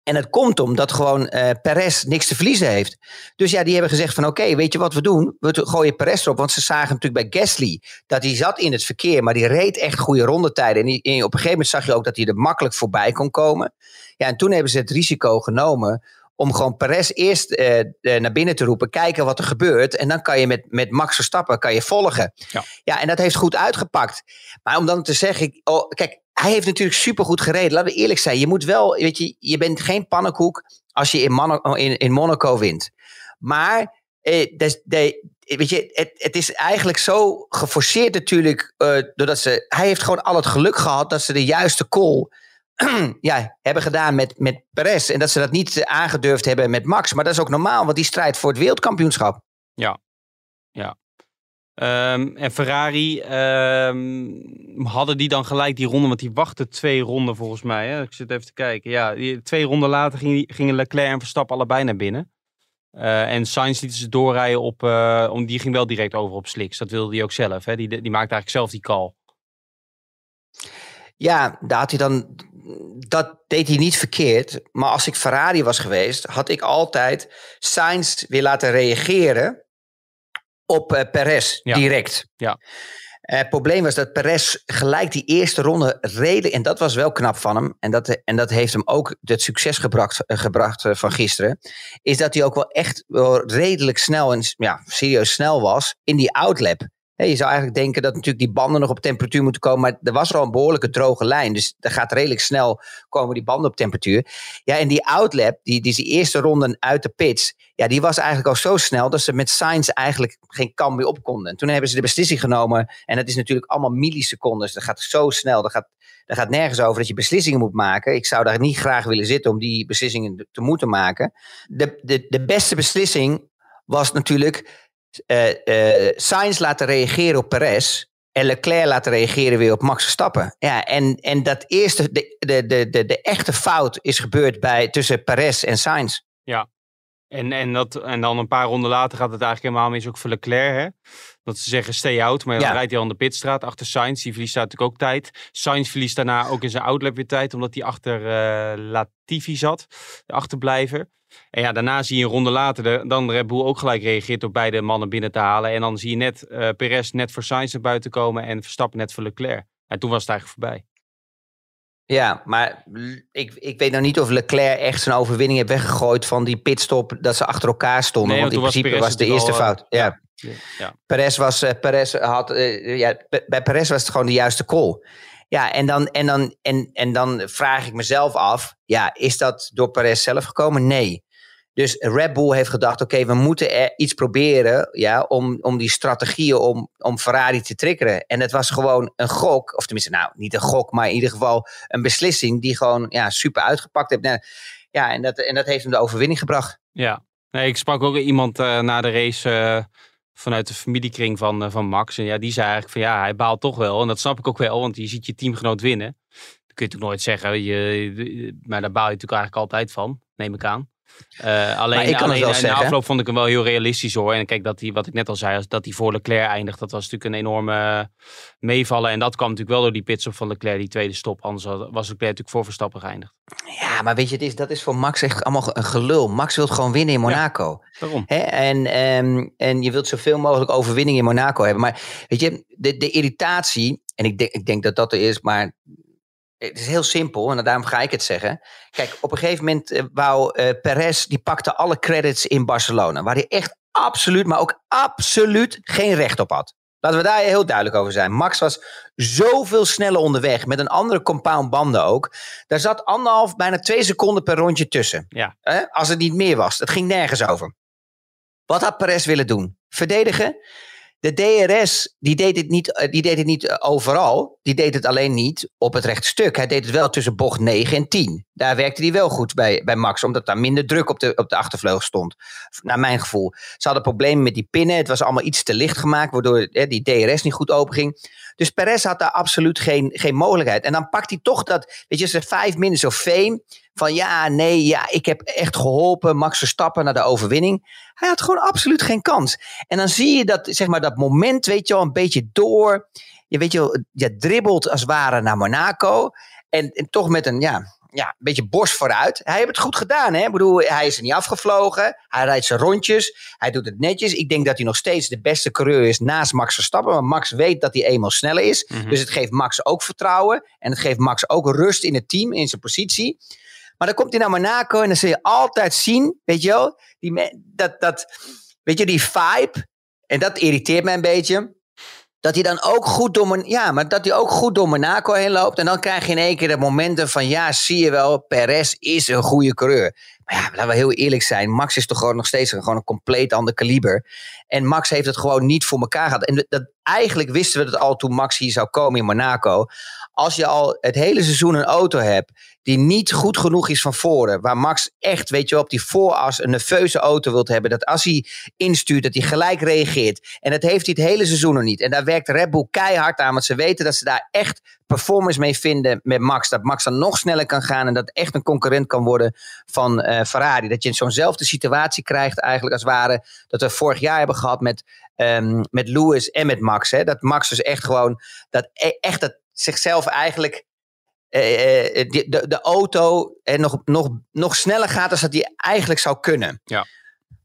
En dat komt omdat gewoon eh Perez niks te verliezen heeft. Dus ja, die hebben gezegd van oké, weet je wat we doen? We gooien Perez erop. Want ze zagen natuurlijk bij Gasly dat hij zat in het verkeer. Maar die reed echt goede rondetijden. En, en op een gegeven moment zag je ook dat hij er makkelijk voorbij kon komen. Ja, en toen hebben ze het risico genomen om gewoon Perez eerst eh, eh, naar binnen te roepen. Kijken wat er gebeurt. En dan kan je met, met Max Verstappen kan je volgen. Ja. ja, en dat heeft goed uitgepakt. Maar om dan te zeggen, oh, kijk, hij heeft natuurlijk supergoed gereden. Laten we eerlijk zijn. Je moet wel, weet je, je bent geen pannenkoek als je in, Monaco, in, in Monaco wint. Maar eh, de, weet je, het, het is eigenlijk zo geforceerd natuurlijk. eh, doordat ze, hij heeft gewoon al het geluk gehad dat ze de juiste call ja, hebben gedaan met, met Perez. En dat ze dat niet eh, aangedurfd hebben met Max. Maar dat is ook normaal, want die strijdt voor het wereldkampioenschap. Ehm, en Ferrari, ehm, hadden die dan gelijk die ronde? Want die wachten twee ronden volgens mij. Hè? Ik zit even te kijken. Ja, die, twee ronden later gingen, gingen Leclerc en Verstappen allebei naar binnen. Eh, en Sainz liet ze doorrijden op... eh, om, die ging wel direct over op Slicks. Dat wilde hij ook zelf. Hè? Die, die maakte eigenlijk zelf die call. Ja, daar had hij dan, dat deed hij niet verkeerd. Maar als ik Ferrari was geweest, had ik altijd Sainz weer laten reageren op eh, Perez Ja. direct. Ja. Eh, het probleem was dat Perez gelijk die eerste ronde reden. En dat was wel knap van hem. En dat, en dat heeft hem ook het succes gebracht, eh, gebracht van gisteren. Is dat hij ook wel echt wel redelijk snel en ja, serieus snel was in die outlap. Je zou eigenlijk denken dat natuurlijk die banden nog op temperatuur moeten komen. Maar er was al een behoorlijke droge lijn. Dus er gaat redelijk snel komen die banden op temperatuur. Ja, en die outlap, die, die, eerste ronde uit de pits. Ja, die was eigenlijk al zo snel dat ze met Sainz eigenlijk geen kam meer op konden. En toen hebben ze de beslissing genomen. En dat is natuurlijk allemaal millisecondes. Dat gaat zo snel. Dat gaat, dat gaat nergens over dat je beslissingen moet maken. Ik zou daar niet graag willen zitten om die beslissingen te moeten maken. De, de, de beste beslissing was natuurlijk Sainz laten reageren op Perez. En Leclerc laten reageren weer op Max Verstappen. Ja, en, en dat eerste, de, de, de, de, echte fout is gebeurd bij, tussen Perez en Sainz. En, en, dat, en dan een paar ronden later gaat het eigenlijk helemaal mis ook voor Leclerc. Hè? Dat ze zeggen stay out, maar dan rijdt hij al aan de pitstraat achter Sainz. Die verliest daar natuurlijk ook tijd. Sainz verliest daarna ook in zijn outlap weer tijd, omdat hij achter eh, Latifi zat, de achterblijver. En ja, daarna zie je een ronde later de, dan Red Bull ook gelijk reageert door beide mannen binnen te halen. En dan zie je net eh Perez net voor Sainz naar buiten komen en Verstappen net voor Leclerc. En toen was het eigenlijk voorbij. Ja, maar ik, ik weet nou niet of Leclerc echt zijn overwinning heeft weggegooid van die pitstop dat ze achter elkaar stonden. Nee, want in want principe was, de eerste al, fout. eh, ja. Ja. Perez was, eh, Perez had, eh, ja, bij- bij Perez was het gewoon de juiste call. Ja, en dan, en, dan, en, en dan vraag ik mezelf af, ja, is dat door Perez zelf gekomen? Nee. Dus Red Bull heeft gedacht, oké, we moeten er iets proberen ja, om, om die strategieën om, om Ferrari te triggeren. En het was gewoon een gok, of tenminste, nou, niet een gok, maar in ieder geval een beslissing die gewoon ja, super uitgepakt heeft. Nou, Ja, en dat, en dat heeft hem de overwinning gebracht. Ja, nee, ik sprak ook iemand eh, na de race eh, vanuit de familiekring van, eh, van Max. En ja, die zei eigenlijk van ja, hij baalt toch wel. En dat snap ik ook wel, want je ziet je teamgenoot winnen. Dat kun je natuurlijk nooit zeggen, je, maar daar baal je natuurlijk eigenlijk altijd van, neem ik aan. Eh, alleen ik kan alleen wel in de afloop vond ik hem wel heel realistisch hoor. En kijk, dat hij, wat ik net al zei, dat hij voor Leclerc eindigt, dat was natuurlijk een enorme eh, meevallen. En dat kwam natuurlijk wel door die pitstop van Leclerc, die tweede stop. Anders was Leclerc natuurlijk voor Verstappen geëindigd. Ja, maar weet je, het is, dat is voor Max echt allemaal een gelul. Max wil gewoon winnen in Monaco. Daarom. Hè? En, ehm, en je wilt zoveel mogelijk overwinning in Monaco hebben. Maar weet je, de, de irritatie, en ik denk, ik denk dat dat er is, maar het is heel simpel en daarom ga ik het zeggen. Kijk, op een gegeven moment eh, wou eh Perez, die pakte alle credits in Barcelona. Waar hij echt absoluut, maar ook absoluut geen recht op had. Laten we daar heel duidelijk over zijn. Max was zoveel sneller onderweg, met een andere compound banden ook. Daar zat anderhalf, bijna twee seconden per rondje tussen. Ja. Als het niet meer was. Het ging nergens over. Wat had Perez willen doen? Verdedigen? De DRS die deed, het niet, eh, die deed het niet eh, overal. Die deed het alleen niet op het rechte stuk. Hij deed het wel tussen bocht 9 en 10. Daar werkte hij wel goed bij, bij Max, omdat daar minder druk op de, op de achtervleugel stond. Naar mijn gevoel. Ze hadden problemen met die pinnen. Het was allemaal iets te licht gemaakt, waardoor hè, die DRS niet goed open ging. Dus Perez had daar absoluut geen, geen mogelijkheid. En dan pakt hij toch dat, weet je, ze vijf minutes of fame. Van ja, nee, ja, ik heb echt geholpen Max Verstappen naar de overwinning. Hij had gewoon absoluut geen kans. En dan zie je dat, zeg maar, dat moment, weet je wel, een beetje door. Je weet je je dribbelt als het ware naar Monaco. En, en toch met een, ja, ja, een beetje borst vooruit. Hij heeft het goed gedaan. Hè? Ik bedoel, hij is er niet afgevlogen. Hij rijdt zijn rondjes. Hij doet het netjes. Ik denk dat hij nog steeds de beste coureur is naast Max Verstappen. Maar Max weet dat hij eenmaal sneller is. Mhm. Dus het geeft Max ook vertrouwen. En het geeft Max ook rust in het team, in zijn positie. Maar dan komt hij naar Monaco en dan zul je altijd zien, weet je wel, die, dat, dat, weet je, die vibe. En dat irriteert mij een beetje. Dat hij dan ook goed door, ja, maar dat hij ook goed door Monaco heen loopt. En dan krijg je in één keer de momenten van, ja, zie je wel, Perez is een goede coureur. Maar ja, laten we heel eerlijk zijn. Max is toch gewoon nog steeds gewoon een compleet ander kaliber. En Max heeft het gewoon niet voor elkaar gehad. En dat, eigenlijk wisten we dat al toen Max hier zou komen in Monaco. Als je al het hele seizoen een auto hebt die niet goed genoeg is van voren. Waar Max echt, weet je wel, op die vooras een nerveuze auto wilt hebben. Dat als hij instuurt, dat hij gelijk reageert. En dat heeft hij het hele seizoen nog niet. En daar werkt Red Bull keihard aan. Want ze weten dat ze daar echt performance mee vinden met Max. Dat Max dan nog sneller kan gaan. En dat echt een concurrent kan worden van eh, Ferrari. Dat je zo'nzelfde situatie krijgt eigenlijk als het ware. Dat we vorig jaar hebben gehad met, ehm, met Lewis en met Max. Hè? Dat Max dus echt gewoon, dat e- echt dat zichzelf eigenlijk de, de auto eh, nog, nog, nog sneller gaat dan dat hij eigenlijk zou kunnen. Ja.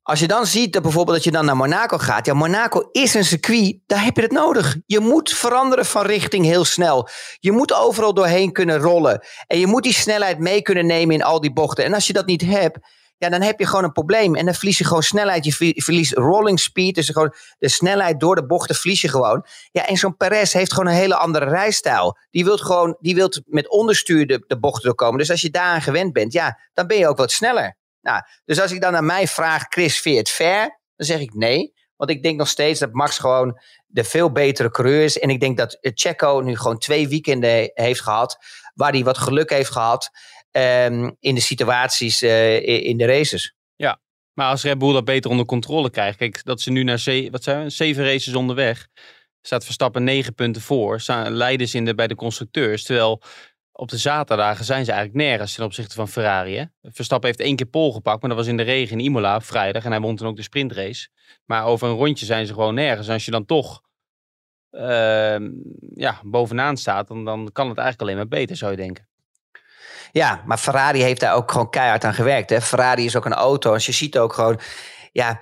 Als je dan ziet dat bijvoorbeeld dat je dan naar Monaco gaat. Ja, Monaco is een circuit. Daar heb je het nodig. Je moet veranderen van richting heel snel. Je moet overal doorheen kunnen rollen. En je moet die snelheid mee kunnen nemen in al die bochten. En als je dat niet hebt, ja, dan heb je gewoon een probleem. En dan verlies je gewoon snelheid. Je ver- verliest rolling speed. Dus gewoon de snelheid door de bochten verlies je gewoon. Ja, en zo'n Perez heeft gewoon een hele andere rijstijl. Die wilt gewoon, die wilt met onderstuur de, de bochten doorkomen. Dus als je daaraan gewend bent, ja, dan ben je ook wat sneller. Nou, dus als ik dan aan mij vraag, Chris, vind je het fair? Dan zeg ik nee. Want ik denk nog steeds dat Max gewoon de veel betere coureur is. En ik denk dat Checo nu gewoon twee weekenden heeft gehad. Waar hij wat geluk heeft gehad. Ehm, in de situaties eh, in de races. Maar als Red Bull dat beter onder controle krijgt. Kijk, dat ze nu naar wat zijn zeven races onderweg. Staat Verstappen negen punten voor. Sta- Leiden ze in de, bij de constructeurs. Terwijl op de zaterdagen zijn ze eigenlijk nergens ten opzichte van Ferrari. Verstappen heeft één keer pol gepakt. Maar dat was in de regen in Imola op vrijdag. En hij won toen ook de sprintrace. Maar over een rondje zijn ze gewoon nergens. En als je dan toch ehm, ja, bovenaan staat. Dan, dan kan het eigenlijk alleen maar beter, zou je denken. Ja, maar Ferrari heeft daar ook gewoon keihard aan gewerkt. Hè? Ferrari is ook een auto. Als je ziet ook gewoon, ja,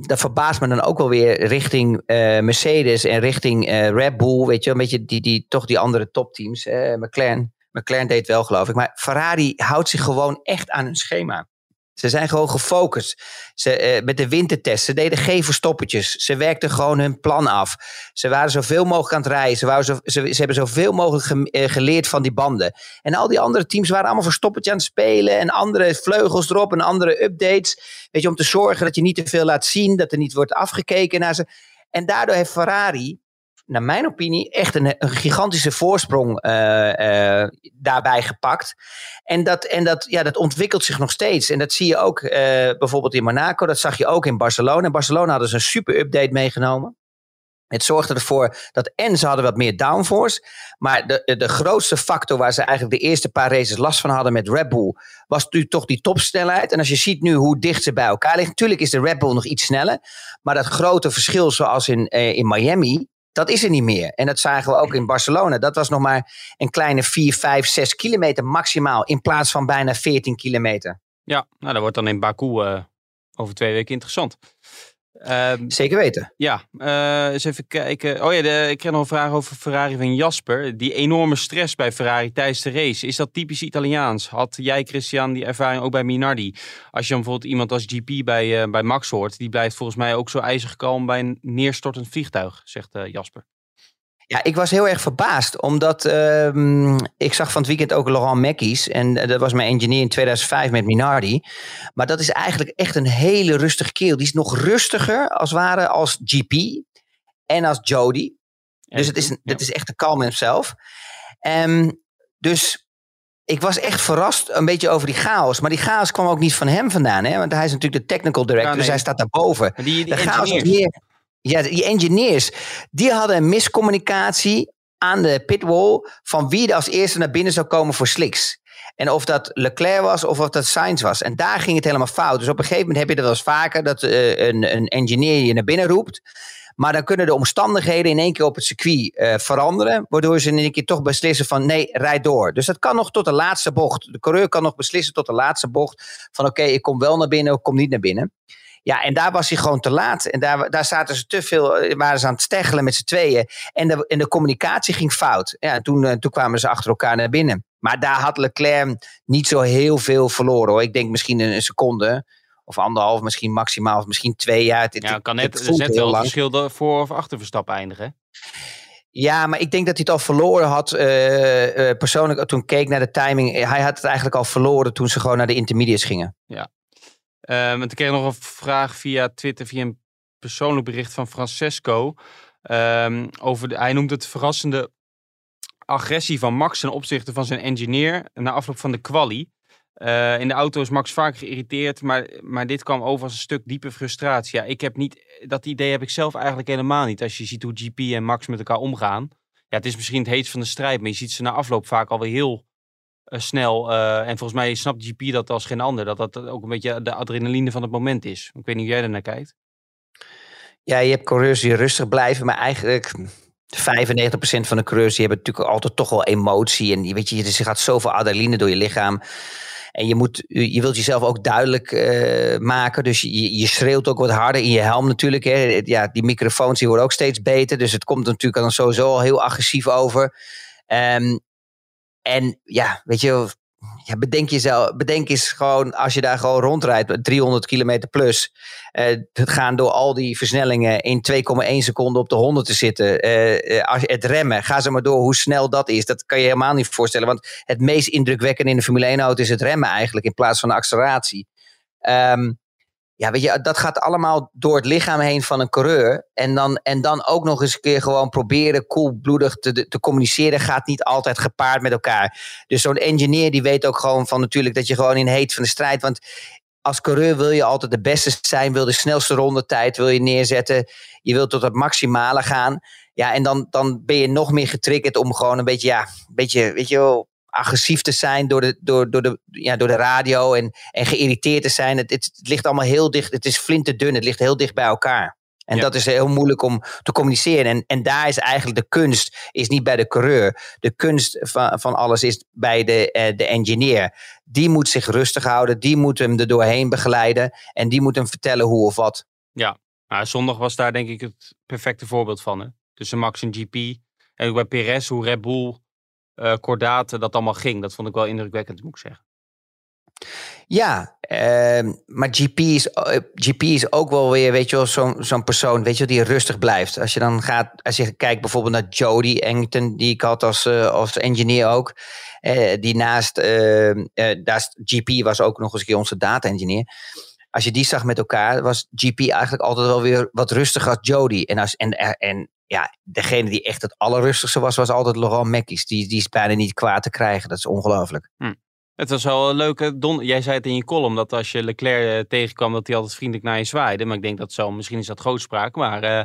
dat verbaast me dan ook wel weer richting eh, Mercedes en richting eh, Red Bull. Weet je, een beetje die, die, toch die andere topteams. McLaren, McLaren deed wel, geloof ik. Maar Ferrari houdt zich gewoon echt aan hun schema. Ze zijn gewoon gefocust. Ze, eh, met de wintertest, ze deden geen verstoppertjes. Ze werkten gewoon hun plan af. Ze waren zoveel mogelijk aan het rijden. Ze, ze, ze hebben zoveel mogelijk ge- eh, geleerd van die banden. En al die andere teams waren allemaal verstoppertje aan het spelen. En andere vleugels erop en andere updates. Weet je, om te zorgen dat je niet te veel laat zien. Dat er niet wordt afgekeken naar ze. En daardoor heeft Ferrari, naar mijn opinie, echt een, gigantische voorsprong eh, eh, daarbij gepakt. En, dat, en dat, ja, dat ontwikkelt zich nog steeds. En dat zie je ook eh, bijvoorbeeld in Monaco. Dat zag je ook in Barcelona. In Barcelona hadden ze een super update meegenomen. Het zorgde ervoor dat en ze hadden wat meer downforce. Maar de, de grootste factor waar ze eigenlijk de eerste paar races last van hadden met Red Bull. was natuurlijk toch die topsnelheid. En als je ziet nu hoe dicht ze bij elkaar liggen. Natuurlijk is de Red Bull nog iets sneller. Maar dat grote verschil zoals in, eh, in Miami. Dat is er niet meer. En dat zagen we ook in Barcelona. Dat was nog maar een kleine 4, 5, 6 kilometer maximaal. In plaats van bijna 14 kilometer. Ja, nou, dat wordt dan in Baku eh, over twee weken interessant. Ehm, Zeker weten. Ja, eh, eens even kijken. Oh ja, de, ik kreeg nog een vraag over Ferrari van Jasper. Die enorme stress bij Ferrari tijdens de race. Is dat typisch Italiaans? Had jij, Christian, die ervaring ook bij Minardi? Als je dan bijvoorbeeld iemand als GP bij, eh, bij Max hoort, die blijft volgens mij ook zo ijzig kalm bij een neerstortend vliegtuig, zegt eh, Jasper. Ja, ik was heel erg verbaasd, omdat ehm, ik zag van het weekend ook Laurent Mackies. En eh, dat was mijn engineer in 2005 met Minardi. Maar dat is eigenlijk echt een hele rustige keel. Die is nog rustiger als het ware als GP en als Jody. Dus het is, een, Ja. het is echt een kalm zelf. Ehm, dus ik was echt verrast een beetje over die chaos. Maar die chaos kwam ook niet van hem vandaan. Hè? Want hij is natuurlijk de technical director, Ja, nee. dus hij staat daarboven. Die, die De chaos engineers. meer. Ja, die engineers. Die hadden een miscommunicatie aan de pitwall. van wie er als eerste naar binnen zou komen voor slicks. En of dat Leclerc was of of dat Sainz was. En daar ging het helemaal fout. Dus op een gegeven moment heb je dat wel eens vaker. dat eh, een, een engineer je naar binnen roept. Maar dan kunnen de omstandigheden in één keer op het circuit eh, veranderen. Waardoor ze in één keer toch beslissen van nee, rijd door. Dus dat kan nog tot de laatste bocht. De coureur kan nog beslissen tot de laatste bocht. Van oké, ik kom wel naar binnen ik kom niet naar binnen. Ja, en daar was hij gewoon te laat. En daar, daar zaten ze te veel, eh, waren ze aan het steggelen met z'n tweeën. En de, en de communicatie ging fout. Ja, toen, eh, toen kwamen ze achter elkaar naar binnen. Maar daar had Leclerc niet zo heel veel verloren hoor. Ik denk misschien een seconde of anderhalf, misschien maximaal, of misschien twee jaar. Het, Ja, het- kan het net, voelt net wel het lang. verschil voor of achter Verstappen eindigen. Ja, maar ik denk dat hij het al verloren had. eh, persoonlijk, toen ik keek naar de timing. Hij had het eigenlijk al verloren toen ze gewoon naar de intermediates gingen. Ehm en kreeg ik nog een vraag via Twitter, via een persoonlijk bericht van Francesco. Ehm, over de, hij noemt het verrassende agressie van Max ten opzichte van zijn engineer na afloop van de quali. Eh, in de auto is Max vaak geïrriteerd, maar, maar dit kwam over als een stuk diepe frustratie. Ja, ik heb niet, dat idee heb ik zelf eigenlijk helemaal niet. Als je ziet hoe GP en Max met elkaar omgaan. Ja, het is misschien het heetst van de strijd, maar je ziet ze na afloop vaak alweer heel snel. eh, en volgens mij snapt GP dat als geen ander. Dat dat ook een beetje de adrenaline van het moment is. Ik weet niet hoe jij er naar kijkt. Ja, je hebt coureurs die rustig blijven, maar eigenlijk 95% van de coureurs die hebben natuurlijk altijd toch wel emotie. En je weet je, er gaat zoveel adrenaline door je lichaam. En je, moet, je wilt jezelf ook duidelijk eh, maken. Dus je, je schreeuwt ook wat harder in je helm natuurlijk. Hè. Ja, die microfoons die worden ook steeds beter. Dus het komt natuurlijk dan sowieso al heel agressief over. Ehm, en ja, weet je, bedenk jezelf, bedenk eens gewoon als je daar gewoon rondrijdt, met 300 kilometer plus. eh, het gaan door al die versnellingen in 2,1 seconden op de 100 te zitten. eh, eh, als het remmen, ga ze maar door hoe snel dat is. Dat kan je helemaal niet voorstellen. Want het meest indrukwekkende in de Formule 1 auto is het remmen eigenlijk in plaats van de acceleratie. Ehm, ja, weet je, dat gaat allemaal door het lichaam heen van een coureur. En dan, en dan ook nog eens een keer gewoon proberen koelbloedig te, te communiceren. Gaat niet altijd gepaard met elkaar. Dus zo'n engineer die weet ook gewoon van natuurlijk dat je gewoon in heet van de strijd. Want als coureur wil je altijd de beste zijn. Wil de snelste rondetijd wil je neerzetten. Je wilt tot het maximale gaan. Ja, en dan, dan ben je nog meer getriggerd om gewoon een beetje, ja, een beetje, weet je wel, agressief te zijn door de, door, door de, ja, door de radio en, en geïrriteerd te zijn. Het, het, het ligt allemaal heel dicht. Het is flinterdun. Het ligt heel dicht bij elkaar. En Ja. dat is heel moeilijk om te communiceren. En, en daar is eigenlijk de kunst, is niet bij de coureur. De kunst van, van alles is bij de, eh, de engineer. Die moet zich rustig houden. Die moet hem er doorheen begeleiden. En die moet hem vertellen hoe of wat. Nou, zondag was daar denk ik het perfecte voorbeeld van. Hè? Tussen Max en GP. En ook bij Perez, hoe Red Bull, Cordaat, dat allemaal ging. Dat vond ik wel indrukwekkend, moet ik zeggen. Ja, ehm, maar GP is, eh, GP is ook wel weer, weet je wel, zo'n zo'n persoon, weet je wel, die rustig blijft. Als je dan gaat, als je kijkt bijvoorbeeld naar Jody Engton, die ik had als, eh, als engineer ook. die naast, ehm, eh, naast GP was ook nog eens een keer onze data-engineer. Als je die zag met elkaar, was GP eigenlijk altijd wel weer wat rustiger als Jody. En, als, en, en ja, degene die echt het allerrustigste was, was altijd Laurent Mekkies. Die, die is bijna niet kwaad te krijgen. Dat is ongelooflijk. Het was wel een leuke... Don Jij zei het in je column, dat als je Leclerc eh, tegenkwam, dat hij altijd vriendelijk naar je zwaaide. Maar ik denk dat zo, misschien is dat grootspraak, maar... eh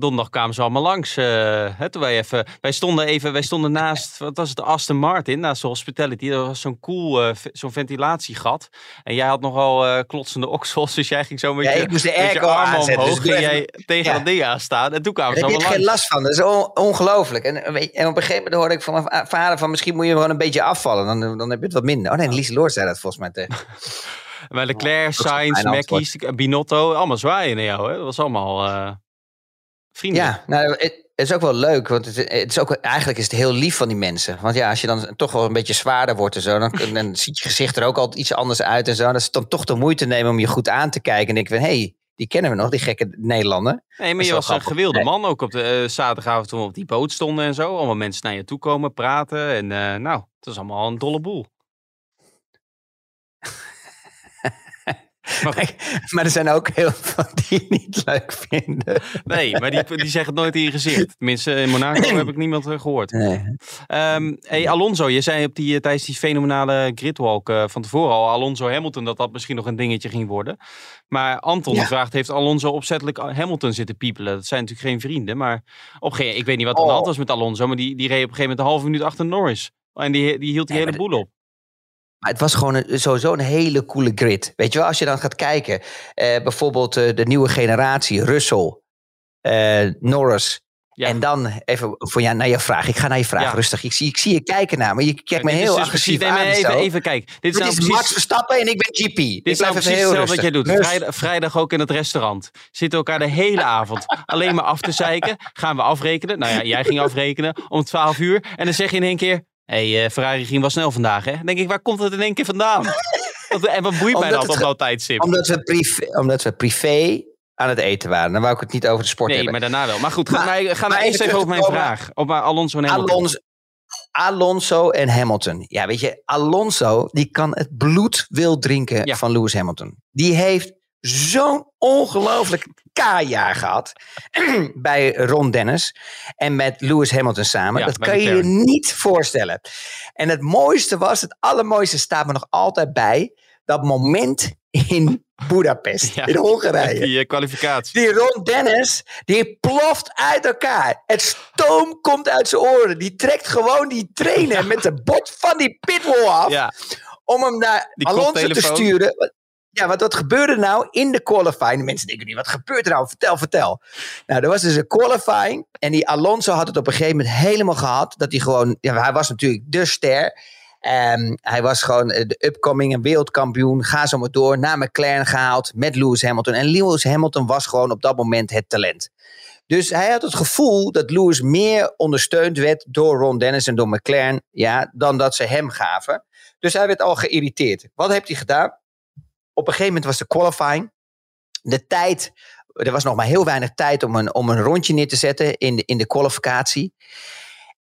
donderdag kwamen ze allemaal langs. eh, hè, toen wij, even, wij stonden even, wij stonden naast, wat was het, de Aston Martin, naast de hospitality. Dat was zo'n cool, eh, zo'n ventilatiegat. En jij had nogal eh, klotsende oksels, dus jij ging zo met Ja, je, ik moest de met je armen aanzetten, omhoog, dus doe jij tegen ja. dat ding aan staan. En toen kwamen ze Daar heb je allemaal geen langs. last van. Dat is on- ongelooflijk. En, en op een gegeven moment hoorde ik van mijn va- vader van misschien moet je gewoon een beetje afvallen. Dan, dan heb je het wat minder. Oh nee, Lies Loort zei dat volgens mij tegen. Bij Leclerc, Sainz. Mackie, Binotto, allemaal zwaaien naar jou. Hè? Dat was allemaal vriendelijk. Ja, nou, het, het is ook wel leuk. Want het, het is ook, eigenlijk is het heel lief van die mensen. Want ja, als je dan toch wel een beetje zwaarder wordt en zo. Dan, dan ziet je gezicht er ook altijd iets anders uit en zo. Dat is dan toch de moeite nemen om je goed aan te kijken. En denk ik van, hé, hey, die kennen we nog, die gekke Nederlander. Nee, maar je was een gewilde man ook op de eh, zaterdagavond toen we op die boot stonden en zo. Allemaal mensen naar je toe komen, praten. En eh, nou, het was allemaal een dolle boel. Maar er zijn ook heel veel die het niet leuk vinden. nee, maar die, die zeggen het nooit in je gezicht. Tenminste, in Monaco heb ik niemand eh, gehoord. Nee. Ehm hey, Alonso, je zei op die, eh, tijdens die fenomenale gridwalk eh, van tevoren al, Alonso Hamilton, dat dat misschien nog een dingetje ging worden. Maar Anton Ja. vraagt, heeft Alonso opzettelijk Hamilton zitten piepelen? Dat zijn natuurlijk geen vrienden, maar op geen, ik weet niet wat er aan de hand Oh. was met Alonso, maar die, die reed op een gegeven moment een halve minuut achter Norris. En die, die hield die Nee, hele boel op. Maar het was gewoon een, sowieso een hele coole grid. Weet je wel, als je dan gaat kijken, eh, bijvoorbeeld eh, de nieuwe generatie, Russell. eh, Norris. Ja. En dan even voor jou, naar je vraag. Ik ga naar je vraag Ja. rustig. Ik zie, ik zie je kijken naar me. Je kijkt me heel dus agressief precies- aan. even, even, kijk. Dit is nou is precies, Max Verstappen en ik ben GP. dit is nou precies hetzelfde wat jij doet. Vrijdag, vrijdag ook in het restaurant. Zitten elkaar de hele avond alleen maar af te zeiken. Gaan we afrekenen. Nou ja, jij ging afrekenen om 12 uur. En dan zeg je in één keer... Hé, hey, eh, Ferrari ging wel snel vandaag, hè? Dan denk ik, waar komt het in één keer vandaan? Wat- en wat boeit mij dat op dat tijdstip? Omdat we, privé, omdat we privé aan het eten waren. Dan wou ik het niet over de sport Nee, hebben. maar daarna wel. Maar goed, ga Maar- maar, ga maar maar eerst even over mijn vraag. Op Alonso en Hamilton. Alonso, Alonso en Hamilton. Ja, weet je, Alonso die kan het bloed wil drinken Ja. van Lewis Hamilton. Die heeft zo'n ongelooflijk K-jaar gehad bij Ron Dennis en met Lewis Hamilton samen. Ja, dat kan je je niet voorstellen. En het mooiste was, het allermooiste staat me nog altijd bij, dat moment in Budapest, Ja. in Hongarije. Die eh, kwalificatie. Die Ron Dennis, die ploft uit elkaar. Het stoom komt uit zijn oren. Die trekt gewoon die trainer met de bot van die pitwall af. Ja, Om hem naar Die Alonso te sturen. Ja, want wat gebeurde nou in de qualifying? De mensen denken nu, wat gebeurt er nou? Vertel, vertel. Nou, er was dus een qualifying. En die Alonso had het op een gegeven moment helemaal gehad. Dat hij gewoon, ja, hij was natuurlijk de ster. Ehm, hij was gewoon eh, de upcoming en wereldkampioen. Ga zo maar door. Naar McLaren gehaald met Lewis Hamilton. En Lewis Hamilton was gewoon op dat moment het talent. Dus hij had het gevoel dat Lewis meer ondersteund werd door Ron Dennis en door McLaren. Ja, dan dat ze hem gaven. Dus hij werd al geïrriteerd. Wat heeft hij gedaan? Op een gegeven moment was de qualifying. De tijd, er was nog maar heel weinig tijd om een, om een rondje neer te zetten in de, in de kwalificatie.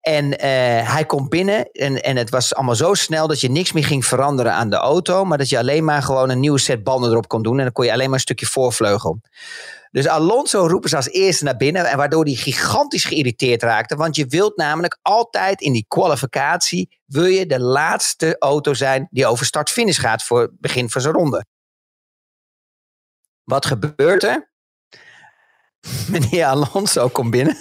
En eh, hij komt binnen en, en het was allemaal zo snel dat je niks meer ging veranderen aan de auto. Maar dat je alleen maar gewoon een nieuwe set banden erop kon doen. En dan kon je alleen maar een stukje voorvleugel. Dus Alonso roepen ze als eerste naar binnen. En waardoor hij gigantisch geïrriteerd raakte. Want je wilt namelijk altijd in die kwalificatie. Wil je de laatste auto zijn die over start-finish gaat voor het begin van zijn ronde. Wat gebeurt er? Meneer Alonso komt binnen.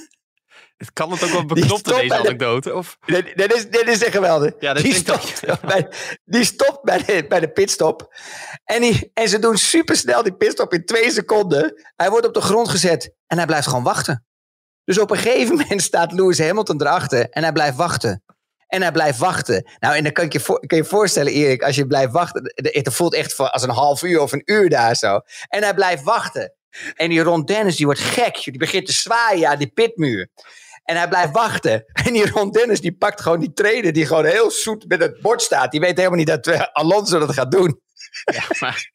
kan het ook wel beknopte deze anekdote? Of? Dit, dit is, dit is echt geweldig. Ja, dat die, stopt bij, die stopt bij de, bij de pitstop. En, die, en ze doen supersnel die pitstop in twee seconden. Hij wordt op de grond gezet en hij blijft gewoon wachten. Dus op een gegeven moment staat Lewis Hamilton erachter en hij blijft wachten. En hij blijft wachten. Nou, en dan kan je, kan je voorstellen, Erik, als je blijft wachten. Het voelt echt als een half uur of een uur daar zo. En hij blijft wachten. En die Ron Dennis, die wordt gek. Die begint te zwaaien aan die pitmuur. En hij blijft wachten. En die Ron Dennis, die pakt gewoon die trainer die gewoon heel zoet met het bord staat. Die weet helemaal niet dat eh, Alonso dat gaat doen. Ja, maar,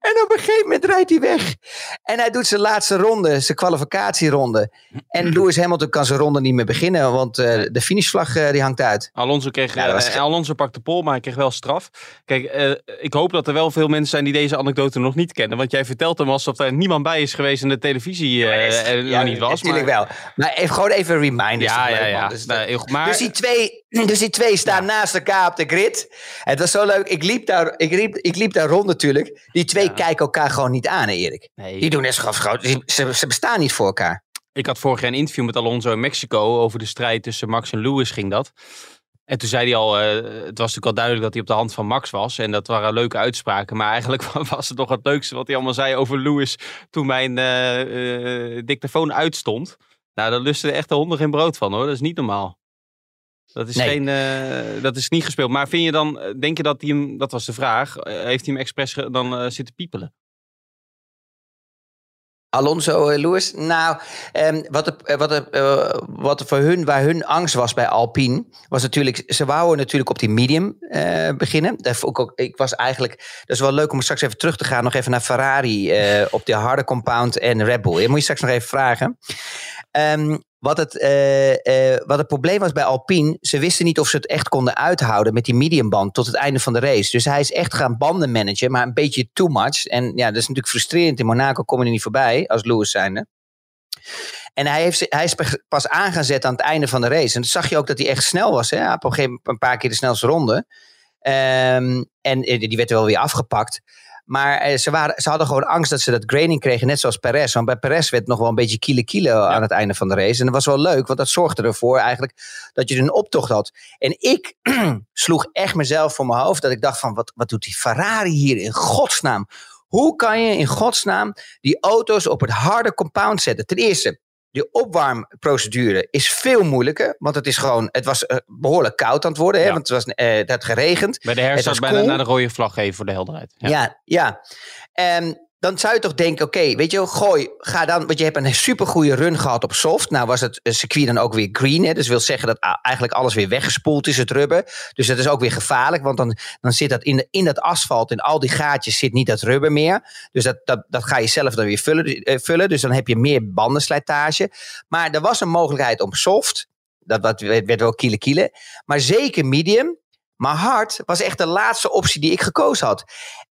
En op een gegeven moment rijdt hij weg. En hij doet zijn laatste ronde, zijn kwalificatieronde. En Lewis Hamilton kan zijn ronde niet meer beginnen, want eh, de finishvlag eh, die hangt uit. Alonso, kreeg, Ja, was eh, Alonso pakte pol, maar hij kreeg wel straf. Kijk, ik hoop dat er wel veel mensen zijn die deze anekdote nog niet kennen. Want jij vertelt hem alsof er niemand bij is geweest en de televisie nog niet was. Natuurlijk maar, wel. Maar even, gewoon even reminders. Ja, ja, ja. Dus, Nou, heel maar, dus, die twee, dus die twee staan naast elkaar op de grid. Het was zo leuk. Ik liep daar, ik liep, ik liep daar rond natuurlijk. Die twee Ja. kijken elkaar gewoon niet aan, hè, Erik. nee, Die doen net zo groot. Ze, ze bestaan niet voor elkaar. Ik had vorig jaar een interview met Alonso in Mexico over de strijd tussen Max en Lewis ging dat. En toen zei hij al, eh, het was natuurlijk al duidelijk dat hij op de hand van Max was. En dat waren leuke uitspraken. Maar eigenlijk was het nog het leukste wat hij allemaal zei over Lewis toen mijn eh, dictafoon uitstond. Nou, daar lusten echt de honden geen brood van hoor. Dat is niet normaal. Dat is, Nee. geen, eh, dat is niet gespeeld. Maar vind je dan, eh, denk je dat hij hem, dat was de vraag, eh, heeft hij hem expres dan eh, zitten piepelen? Alonso eh, Lewis. Nou, ehm, wat, er, wat, er, wat er voor hun, waar hun angst was bij Alpine, was natuurlijk, ze wouden natuurlijk op die medium eh, beginnen. Daar ik, ook, ik was eigenlijk, dat is wel leuk om straks even terug te gaan, nog even naar Ferrari eh, op de harde compound en Red Bull. Je moet je straks nog even vragen. Ehm, wat, het, eh, eh, wat het probleem was bij Alpine, ze wisten niet of ze het echt konden uithouden met die mediumband tot het einde van de race. Dus hij is echt gaan banden managen, maar een beetje too much. En ja, dat is natuurlijk frustrerend. In Monaco kom je er niet voorbij als Lewis zijnde. En hij, heeft, hij is pas aan gaan zetten aan het einde van de race. En toen zag je ook dat hij echt snel was. Hè? Op een gegeven moment een paar keer de snelste ronde. Ehm, en eh, die werd wel weer afgepakt. Maar eh, ze, waren, ze hadden gewoon angst dat ze dat grading kregen, net zoals Perez. Want bij Perez werd nog wel een beetje kilo kilo aan het einde van de race. En dat was wel leuk, want dat zorgde ervoor eigenlijk dat je een optocht had. En ik sloeg echt mezelf voor mijn hoofd dat ik dacht van, wat, wat doet die Ferrari hier in godsnaam? Hoe kan je in godsnaam die auto's op het harde compound zetten? Ten eerste, Die opwarmprocedure is veel moeilijker. Want het is gewoon, het was eh, behoorlijk koud aan het worden. Hè, Ja. Want het, was, eh, het had geregend. Bij de was bijna cool. naar de rode vlag geven voor de helderheid. Ja. Ja, ja. En dan zou je toch denken, oké, weet je, gooi, ga dan, want je hebt een supergoeie run gehad op soft. Nou was het eh, circuit dan ook weer green, hè, dus wil zeggen dat eigenlijk alles weer weggespoeld is, het rubber. Dus dat is ook weer gevaarlijk, want dan, dan zit dat in, de, in dat asfalt, in al die gaatjes zit niet dat rubber meer. Dus dat, dat, dat ga je zelf dan weer vullen, eh, vullen, dus dan heb je meer bandenslijtage. Maar er was een mogelijkheid om soft, dat, dat werd werd wel kiele kiele, maar zeker medium. Maar hard was echt de laatste optie die ik gekozen had.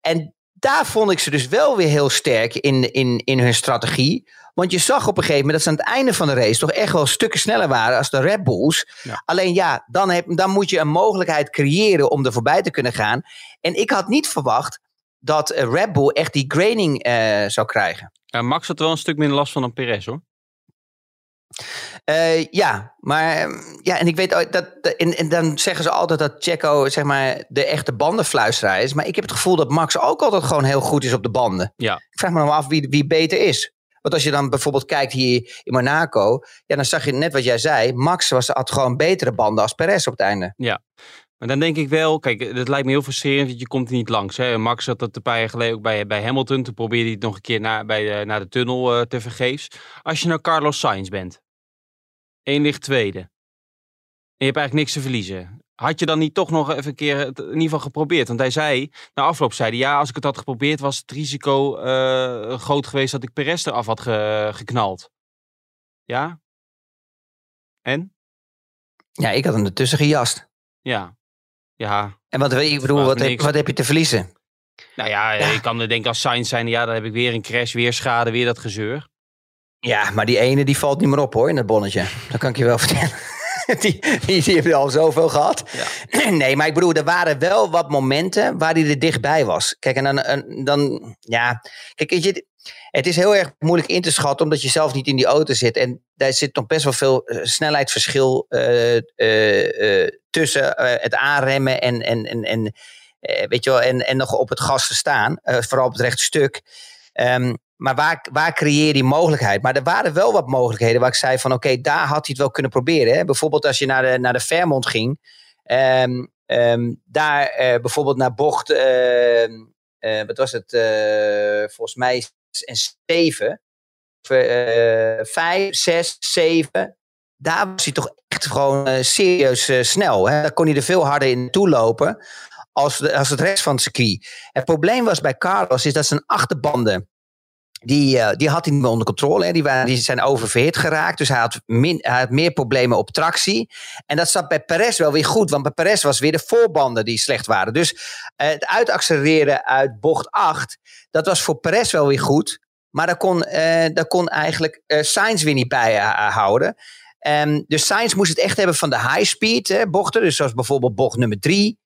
En daar vond ik ze dus wel weer heel sterk in, in, in hun strategie. Want je zag op een gegeven moment dat ze aan het einde van de race toch echt wel stukken sneller waren als de Red Bulls. Ja. Alleen ja, dan, heb, dan moet je een mogelijkheid creëren om er voorbij te kunnen gaan. En ik had niet verwacht dat eh, Red Bull echt die graining eh, zou krijgen. Ja, Max had wel een stuk minder last van dan Perez hoor. Eh, ja, maar ehm, ja, en ik weet dat, dat- en, en dan zeggen ze altijd dat Checo zeg maar de echte bandenfluisteraar is, maar ik heb het gevoel dat Max ook altijd gewoon heel goed is op de banden. Ja. Ik vraag me dan af wie, wie beter is. Want als je dan bijvoorbeeld kijkt hier in Monaco, ja, dan zag je net wat jij zei, Max was, had gewoon betere banden als Perez op het einde. Maar dan denk ik wel, kijk, het lijkt me heel frustrerend, want je komt er niet langs. Hè. Max had dat een paar jaar geleden ook bij, bij Hamilton. Toen probeerde hij het nog een keer naar, bij, de- naar de tunnel eh, te vergeefs. Als je nou Carlos Sainz bent, één ligt tweede, en je hebt eigenlijk niks te verliezen. Had je dan niet toch nog even een keer het in ieder geval geprobeerd? Want hij zei, na afloop zei hij, ja, als ik het had geprobeerd, was het risico eh, groot geweest dat ik Perez eraf had ge- geknald. Ja? En? Ja, ik had hem ertussen gejast. Ja. Ja, En wat, ik bedoel, wat heb, wat heb je te verliezen? Nou ja, Ja. ik kan er denken als Sainz zijn, ja, dan heb ik weer een crash, weer schade, weer dat gezeur. Ja, maar die ene die valt niet meer op hoor, in het bonnetje. Dat kan ik je wel vertellen. Die, die, die al zoveel gehad. Nee, maar ik bedoel, er waren wel wat momenten waar hij er dichtbij was. Kijk, en dan, en dan ja, kijk, weet je, het is heel erg moeilijk in te schatten, omdat je zelf niet in die auto zit. En daar zit nog best wel veel eh, snelheidsverschil eh, eh, tussen het aanremmen en, en, en, en, weet je wel, en, en nog op het gas te staan. vooral op het rechte stuk. Maar waar, waar creëer je die mogelijkheid? Maar er waren wel wat mogelijkheden waar ik zei van oké, daar had hij het wel kunnen proberen. Hè? Bijvoorbeeld als je naar de, naar de Fairmont ging. ehm, ehm, daar eh, bijvoorbeeld naar bocht, ehm, eh, wat was het, eh, volgens mij en 7, vijf, zes, zeven. Daar was hij toch echt gewoon serieus snel. Hè? Daar kon hij er veel harder in naartoe lopen als, als het rest van het circuit. Het probleem was bij Carlos is dat zijn achterbanden die, eh, die had hij niet meer onder controle. Hè. Die, waren, die zijn oververhit geraakt. Dus hij had, min, hij had meer problemen op tractie. En dat zat bij Perez wel weer goed. Want bij Perez was weer de voorbanden die slecht waren. Dus eh, het uitaccelereren uit bocht 8. Dat was voor Perez wel weer goed. Maar daar kon, eh, daar kon eigenlijk Sainz weer niet bij houden. Ehm, dus Sainz moest het echt hebben van de high speed hè, bochten. Dus zoals bijvoorbeeld bocht nummer 3.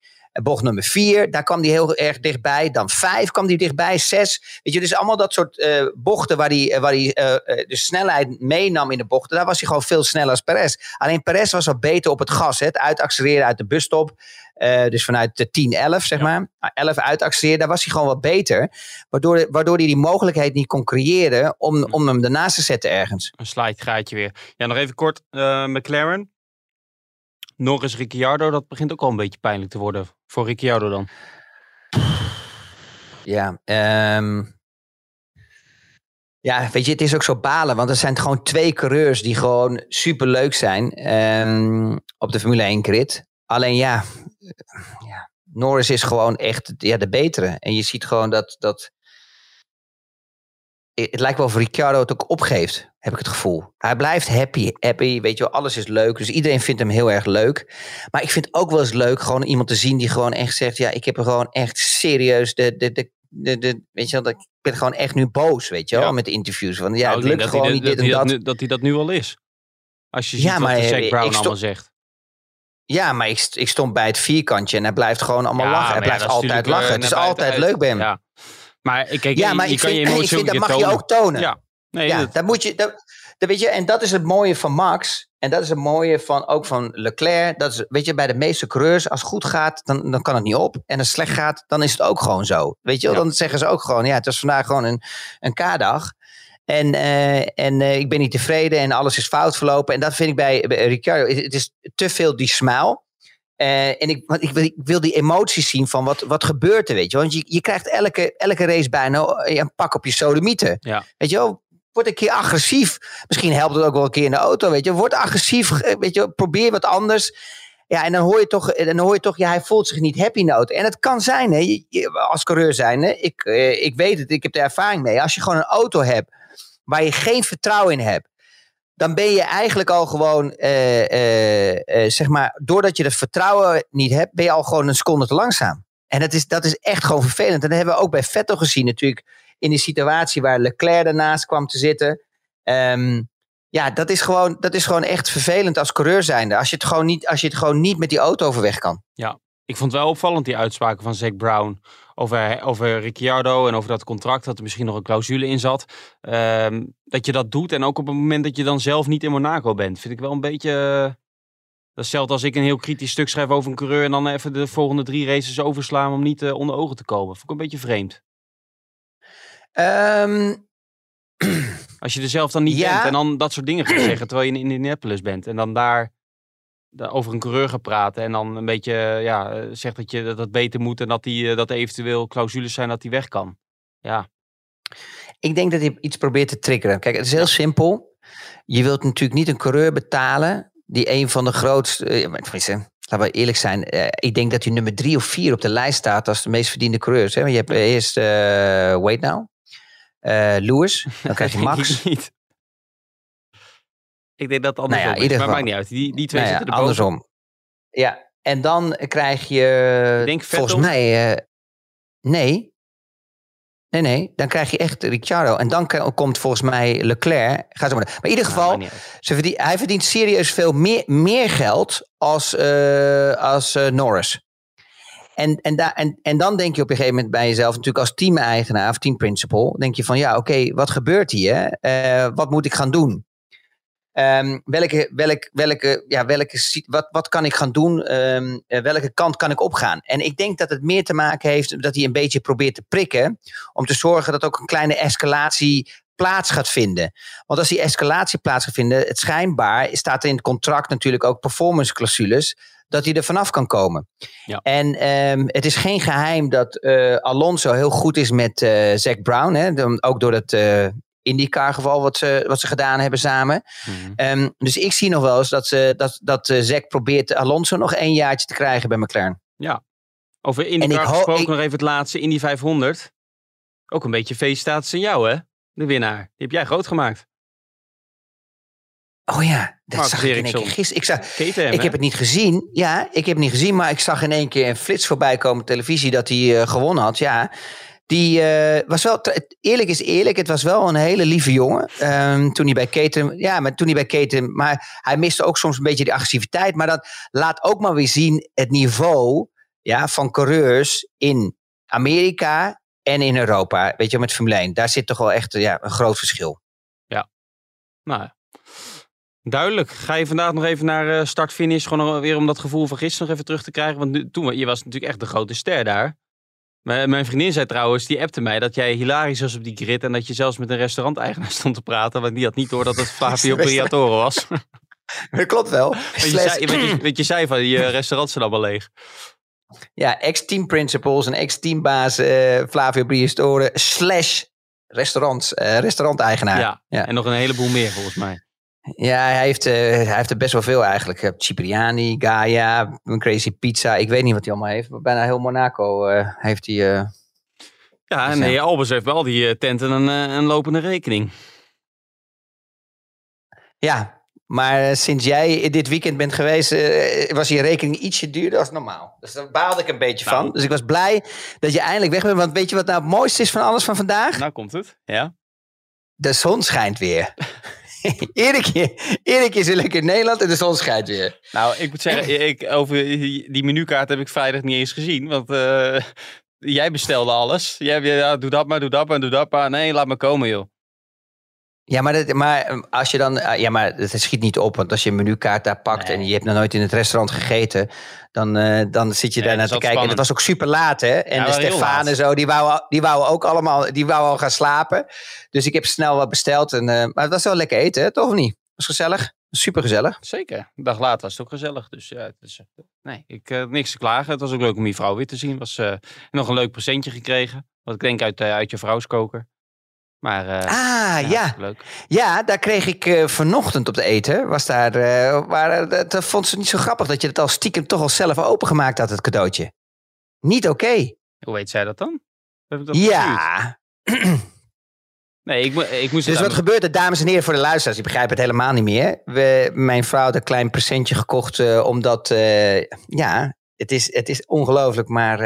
Bocht nummer 4, daar kwam hij heel erg dichtbij. Dan 5 kwam hij dichtbij. 6. Weet je, dus allemaal dat soort eh, bochten waar hij, waar hij eh, eh, de snelheid meenam in de bochten. Daar was hij gewoon veel sneller als Perez. Alleen Perez was wat beter op het gas. Hè, het uitaccelereren uit de busstop. Eh, dus vanuit de 10, 11 zeg maar. 11 uitaccelereren, daar was hij gewoon wat beter. Waardoor, waardoor hij die mogelijkheid niet kon creëren om, om hem ernaast te zetten ergens. Een slide weer. Ja, nog even kort. eh, McLaren. Norris Ricciardo, dat begint ook al een beetje pijnlijk te worden. Voor Ricciardo dan. Ja, ehm, ja, weet je, het is ook zo balen, want er zijn gewoon twee coureurs die gewoon super leuk zijn ehm, op de Formule 1 grid. Alleen ja, ja, Norris is gewoon echt ja, de betere. En je ziet gewoon dat, dat het lijkt wel of Ricciardo het ook opgeeft, heb ik het gevoel. Hij blijft happy, happy, weet je wel, alles is leuk. Dus iedereen vindt hem heel erg leuk. Maar ik vind het ook wel eens leuk gewoon iemand te zien die gewoon echt zegt... ja, ik heb er gewoon echt serieus de... de, de de, de, weet je wel, ik ben gewoon echt nu boos, weet je wel, Ja. met de interviews. Van ja, Nou, het lukt gewoon niet dit en dat, dat. hij dat, nu, dat hij dat nu al is. Als je Ja, ziet wat maar, de Zac ik Brown allemaal zegt. Ja, maar ik, ik stond bij het vierkantje en hij blijft gewoon allemaal Ja, lachen. Hij ja, blijft altijd lachen. eh, het is altijd leuk bij hem. Ja. Maar ik kijk, Ja, maar je ik kan vind, je ik emotie vind dat mag je tonen. ook tonen. Ja, nee, ja, dat- dat moet je, dat, dat weet je, en dat is het mooie van Max. En dat is het mooie van, ook van Leclerc. Dat is, weet je, bij de meeste coureurs, als het goed gaat, dan, dan kan het niet op. En als het slecht gaat, dan is het ook gewoon zo. Weet je Ja. dan zeggen ze ook gewoon, ja, het was vandaag gewoon een, een K-dag. En, eh, en eh, ik ben niet tevreden en alles is fout verlopen. En dat vind ik bij, bij Ricciardo. Het is te veel die smile. Eh, en ik, want ik, wil, ik wil die emoties zien van wat, wat gebeurt er, weet je. Want je, je krijgt elke, elke race bijna een pak op je sodomieten. Ja. Weet je wel, word een keer agressief. Misschien helpt het ook wel een keer in de auto, weet je. Word agressief, weet je, probeer wat anders. Ja, en dan hoor je toch, dan hoor je toch ja, hij voelt zich niet happy in de auto. En het kan zijn, hè, als coureur zijn, hè, ik, eh, ik weet het, ik heb er ervaring mee. Als je gewoon een auto hebt waar je geen vertrouwen in hebt, dan ben je eigenlijk al gewoon, eh, eh, eh, zeg maar, doordat je dat vertrouwen niet hebt, ben je al gewoon een seconde te langzaam. En dat is, dat is echt gewoon vervelend. En dat hebben we ook bij Vettel gezien natuurlijk, in die situatie waar Leclerc ernaast kwam te zitten. Ehm, ja, dat is, gewoon, dat is gewoon echt vervelend als coureur zijnde. Als je, het gewoon niet, als je het gewoon niet met die auto overweg kan. Ik vond wel opvallend, die uitspraken van Zack Brown. Over, over Ricciardo en over dat contract, dat er misschien nog een clausule in zat. Ehm, dat je dat doet en ook op het moment dat je dan zelf niet in Monaco bent. Vind ik wel een beetje... eh, Dat is hetzelfde als ik een heel kritisch stuk schrijf over een coureur... en dan even de volgende drie races overslaan om niet eh, onder ogen te komen. Vond ik een beetje vreemd. Ehm, Als je er zelf dan niet Ja. bent en dan dat soort dingen gaat zeggen terwijl je in Indianapolis bent. En dan daar da- over een coureur gaat praten en dan een beetje ja, eh, zegt dat je dat beter moet en dat, die, eh, dat er eventueel clausules zijn dat hij weg kan. Ja, Ik denk dat hij iets probeert te triggeren. Kijk, het is heel simpel. Je wilt natuurlijk niet een coureur betalen die een van de grootste. eh, Laten we eerlijk zijn. eh, ik denk dat hij nummer drie of vier op de lijst staat als de meest verdiende coureurs. Hè? Want je hebt eh, eerst, eh wait now, eh, Lewis, dan krijg je Max. niet. Ik denk dat het andersom Nou ja, in is, ieder maar maakt niet uit. Die, die twee Nou zitten er boven. andersom. Ja, en dan krijg je denk volgens Vettel. mij. eh, nee. Nee, nee. Dan krijg je echt Ricciardo. En dan komt volgens mij Leclerc. Ga zo maar. Maar in ieder Nou, geval, ze hij verdient serieus veel meer, meer geld als, eh, als eh, Norris. En, en, da- en, en dan denk je op een gegeven moment bij jezelf, natuurlijk als team-eigenaar of team-principal, denk je van ja, oké, wat gebeurt hier? Wat moet ik gaan doen? Ehm, welke, welk, welke, ja, welke, wat, wat kan ik gaan doen? Ehm, eh, welke kant kan ik opgaan? En ik denk dat het meer te maken heeft dat hij een beetje probeert te prikken. Om te zorgen dat ook een kleine escalatie plaats gaat vinden. Want als die escalatie plaats gaat vinden, het schijnbaar staat er in het contract natuurlijk ook performance clausules. Dat hij er vanaf kan komen. Ja. En ehm, het is geen geheim dat eh, Alonso heel goed is met eh Zack Brown. Hè? Dan- ook door het IndyCar geval wat ze, wat ze gedaan hebben samen. Mhm. Ehm, dus ik zie nog wel eens dat, ze, dat, dat eh, Zack probeert Alonso nog één jaartje te krijgen bij McLaren. Over En IndyCar gesproken, ik- nog even het laatste. Indy 500. Ook een beetje feeststatus in jou, hè? De winnaar. Die heb jij groot gemaakt. Oh ja, dat zag ik in één keer gisteren. Ik, zag, KTM, ik heb het niet gezien. Ja, ik heb het niet gezien, maar ik zag in één keer een flits voorbij komen op televisie dat hij eh, gewonnen had. Ja, die eh, was wel, eerlijk is eerlijk, het was wel een hele lieve jongen. Ehm, toen hij bij Keten, ja, maar toen hij bij Keten, maar hij miste ook soms een beetje die agressiviteit. Maar dat laat ook maar weer zien het niveau ja, van coureurs in Amerika en in Europa. Weet je, met Formule 1. Daar zit toch wel echt ja, een groot verschil. Nou, ja. duidelijk. Ga je vandaag nog even naar eh, start-finish, gewoon weer om dat gevoel van gisteren nog even terug te krijgen? Want nu, toen, je was natuurlijk echt de grote ster daar. Mijn vriendin zei trouwens, die appte mij dat jij hilarisch was op die grid en dat je zelfs met een restauranteigenaar stond te praten, want die had niet door dat het Flavio Briatore was. Dat klopt wel. Want je, zei, want je, want je zei van, je restaurants zijn allemaal leeg. Ja, ex-team principals en ex-teambaas eh, Flavio Briatore slash restaurants, eh, restauranteigenaar. Ja. Ja. En nog een heleboel meer volgens mij. Ja, hij heeft, eh, hij heeft er best wel veel eigenlijk. Eh, Cipriani, Gaia, een Crazy Pizza. Ik weet niet wat hij allemaal heeft. Maar bijna heel Monaco eh, heeft hij... eh, Ja, en nee, Albers heeft al die tenten een, een lopende rekening. ja, maar sinds jij dit weekend bent geweest... was die rekening ietsje duurder dan normaal. Dus daar baalde ik een beetje Nou. van. Dus ik was blij dat je eindelijk weg bent. Want weet je wat nou het mooiste is van alles van vandaag? Nou komt het. Ja. De zon schijnt weer. iedere, keer, iedere keer zit ik in Nederland en de zon schijnt weer. Nou, ik moet zeggen, ik, over die menukaart heb ik vrijdag niet eens gezien. Want eh, jij bestelde alles. Jij, ja, doe dat maar, doe dat maar, doe dat maar. Nee, laat maar komen joh. Ja, maar, dat, maar als je dan. ah, Ja, maar het schiet niet op. Want als je een menukaart daar pakt en je hebt nog nooit in het restaurant gegeten. Dan, eh, dan zit je daar naar te kijken. En het was ook super laat, hè? En Ja, de Stefan en zo, die wouden, die wouden ook allemaal. Die wouden al gaan slapen. Dus ik heb snel wat besteld. En, eh, maar het was wel lekker eten, hè? toch of niet? Het was gezellig. Super gezellig. Zeker. Een dag later was het ook gezellig. Dus ja, het is, eh, nee, ik eh, niks te klagen. Het was ook leuk om je vrouw weer te zien. Was eh, nog een leuk presentje gekregen. Wat ik denk uit, eh, uit je vrouwskoker. Maar eh, Ah, ja. Leuk. Ja, daar kreeg ik eh, vanochtend op de eten. Was daar, waar, dat, vond ze niet zo grappig dat je het al stiekem toch al zelf opengemaakt had, het cadeautje. Niet oké. Hoe weet zij dat dan? Heb ik dat gestuurd? Ja. Nee, ik, mo- ik moest Dus wat gebeurt er, dames en heren, voor de luisteraars? Die begrijpen het helemaal niet meer. We, mijn vrouw had een klein presentje gekocht, omdat, ja, het is, het is ongelooflijk, maar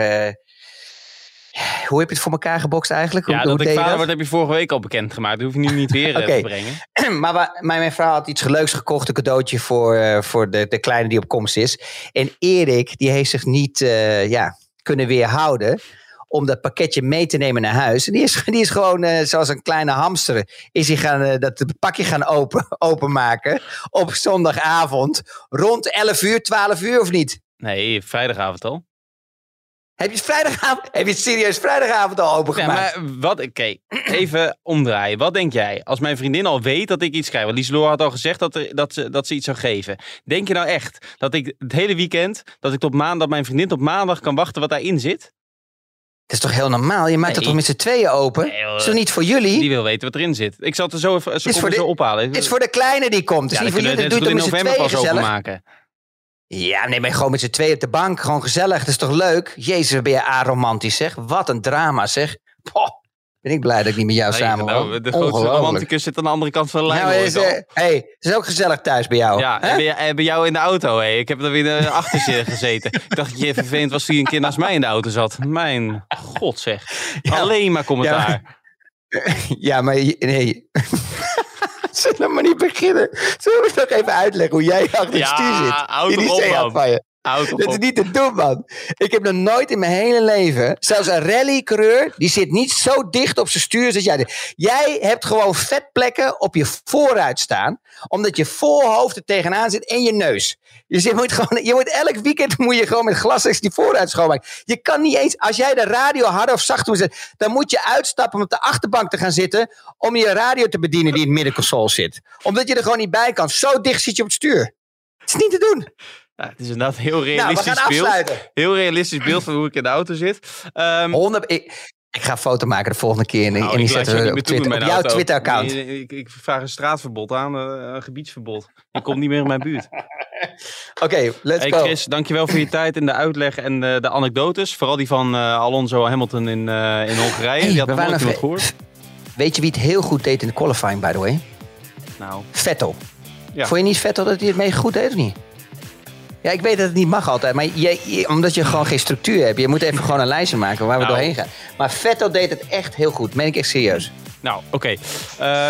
hoe heb je het voor elkaar gebokst eigenlijk? Hoe, Ja, hoe dat ik vader word heb je vorige week al bekendgemaakt. Dat hoef je nu niet weer eh, te brengen. maar wa- mijn, vrouw had iets leuks gekocht, een cadeautje voor, eh, voor de, de kleine die op komst is. En Erik, die heeft zich niet eh, ja, kunnen weerhouden om dat pakketje mee te nemen naar huis. En die is, die is gewoon, zoals een kleine hamster, is hij gaan, dat pakje gaan open, openmaken op zondagavond rond 11 uur, 12 uur of niet? Nee, vrijdagavond al. Heb je het vrijdagavond, heb je het serieus vrijdagavond al Ja, opengemaakt? maar wat, oké, even omdraaien. Wat denk jij? Als mijn vriendin al weet dat ik iets krijg. Want Lieseloo had al gezegd dat, er, dat, ze, dat ze iets zou geven. Denk je nou echt dat ik het hele weekend, dat ik tot maandag, mijn vriendin tot maandag kan wachten wat daarin zit? Dat is toch heel normaal? Je maakt Nee. het toch met z'n tweeën open? Nee, joh. is toch niet voor jullie? Die wil weten wat erin zit. Ik zal het er zo even ze Is voor komen zo de- ophalen. Het is voor de kleine die komt. Het is ja, niet voor jullie. Doe het in november pas openmaken. Ja, nee, maar gewoon met z'n tweeën op de bank. Gewoon gezellig. Dat is toch leuk? Jezus, ben je aromantisch, zeg. Wat een drama, zeg. Poh, ben ik blij dat ik niet met jou Nee, samen nou, de grootste romanticus zit aan de andere kant van de lijn. Nou, is, eh, hey, het is ook gezellig thuis bij jou. Ja, en bij, en bij jou in de auto. Hé. Ik heb er weer achter je gezeten. Ik dacht dat je vervelend was toen je een keer naast mij in de auto zat. Mijn god zeg. Alleen maar commentaar. Ja, maar nee. Zullen we maar niet beginnen? Zullen we nog even uitleggen hoe jij achter het Ja, stuur zit? In die op, van je. Dat is niet te doen, man. Ik heb nog nooit in mijn hele leven... Zelfs een rallycoureur, die zit niet zo dicht op zijn stuur als jij. Jij hebt gewoon vetplekken op je vooruit staan. Omdat je voorhoofd er tegenaan zit en je neus. Dus je moet, gewoon, je moet elk weekend moet je gewoon met glasrechts die vooruit schoonmaken. Je kan niet eens... Als jij de radio harder of zachter moet zetten... dan moet je uitstappen om op de achterbank te gaan zitten... om je radio te bedienen die in het middenconsole zit. Omdat je er gewoon niet bij kan. Zo dicht zit je op het stuur. Het is niet te doen. Ja, het is inderdaad een heel Nou, realistisch beeld. Heel realistisch beeld van hoe ik in de auto zit. Ehm, 100, ik, ik ga een foto maken de volgende keer en, nou, en die ik zetten we op, Twitter, op jouw. Twitter-account. Nee, Ik, ik vraag een straatverbod aan, eh, een gebiedsverbod. Je komt niet meer in mijn buurt. Oké, let's Hey go. Chris, dankjewel voor je tijd en de uitleg en eh, de anekdotes. Vooral die van eh, Alonso Hamilton in, eh, in Hongarije. Hey, die had we nog nooit waren iemand nog- gehoord. Weet je wie het heel goed deed in de qualifying, by the way? Nou, Vettel. Ja. Vond je niet Vettel dat hij het mee goed deed of niet? Ja, ik weet dat het niet mag altijd, maar je, je- omdat je gewoon geen structuur hebt. Je moet even gewoon een lijstje maken waar we Nou. doorheen gaan. Maar Vettel deed het echt heel goed, meen ik echt serieus. nou oké. Eh,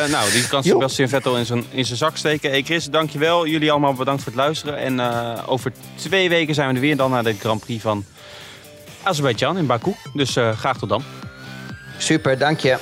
nou, die kan. Sebastian Vettel in zijn, in zijn zak steken. Hey Chris, dankjewel. Jullie allemaal bedankt voor het luisteren. En eh, over twee weken zijn we er weer dan naar de Grand Prix van Azerbeidzjan in Baku. Dus eh, graag tot dan. Super, dank je.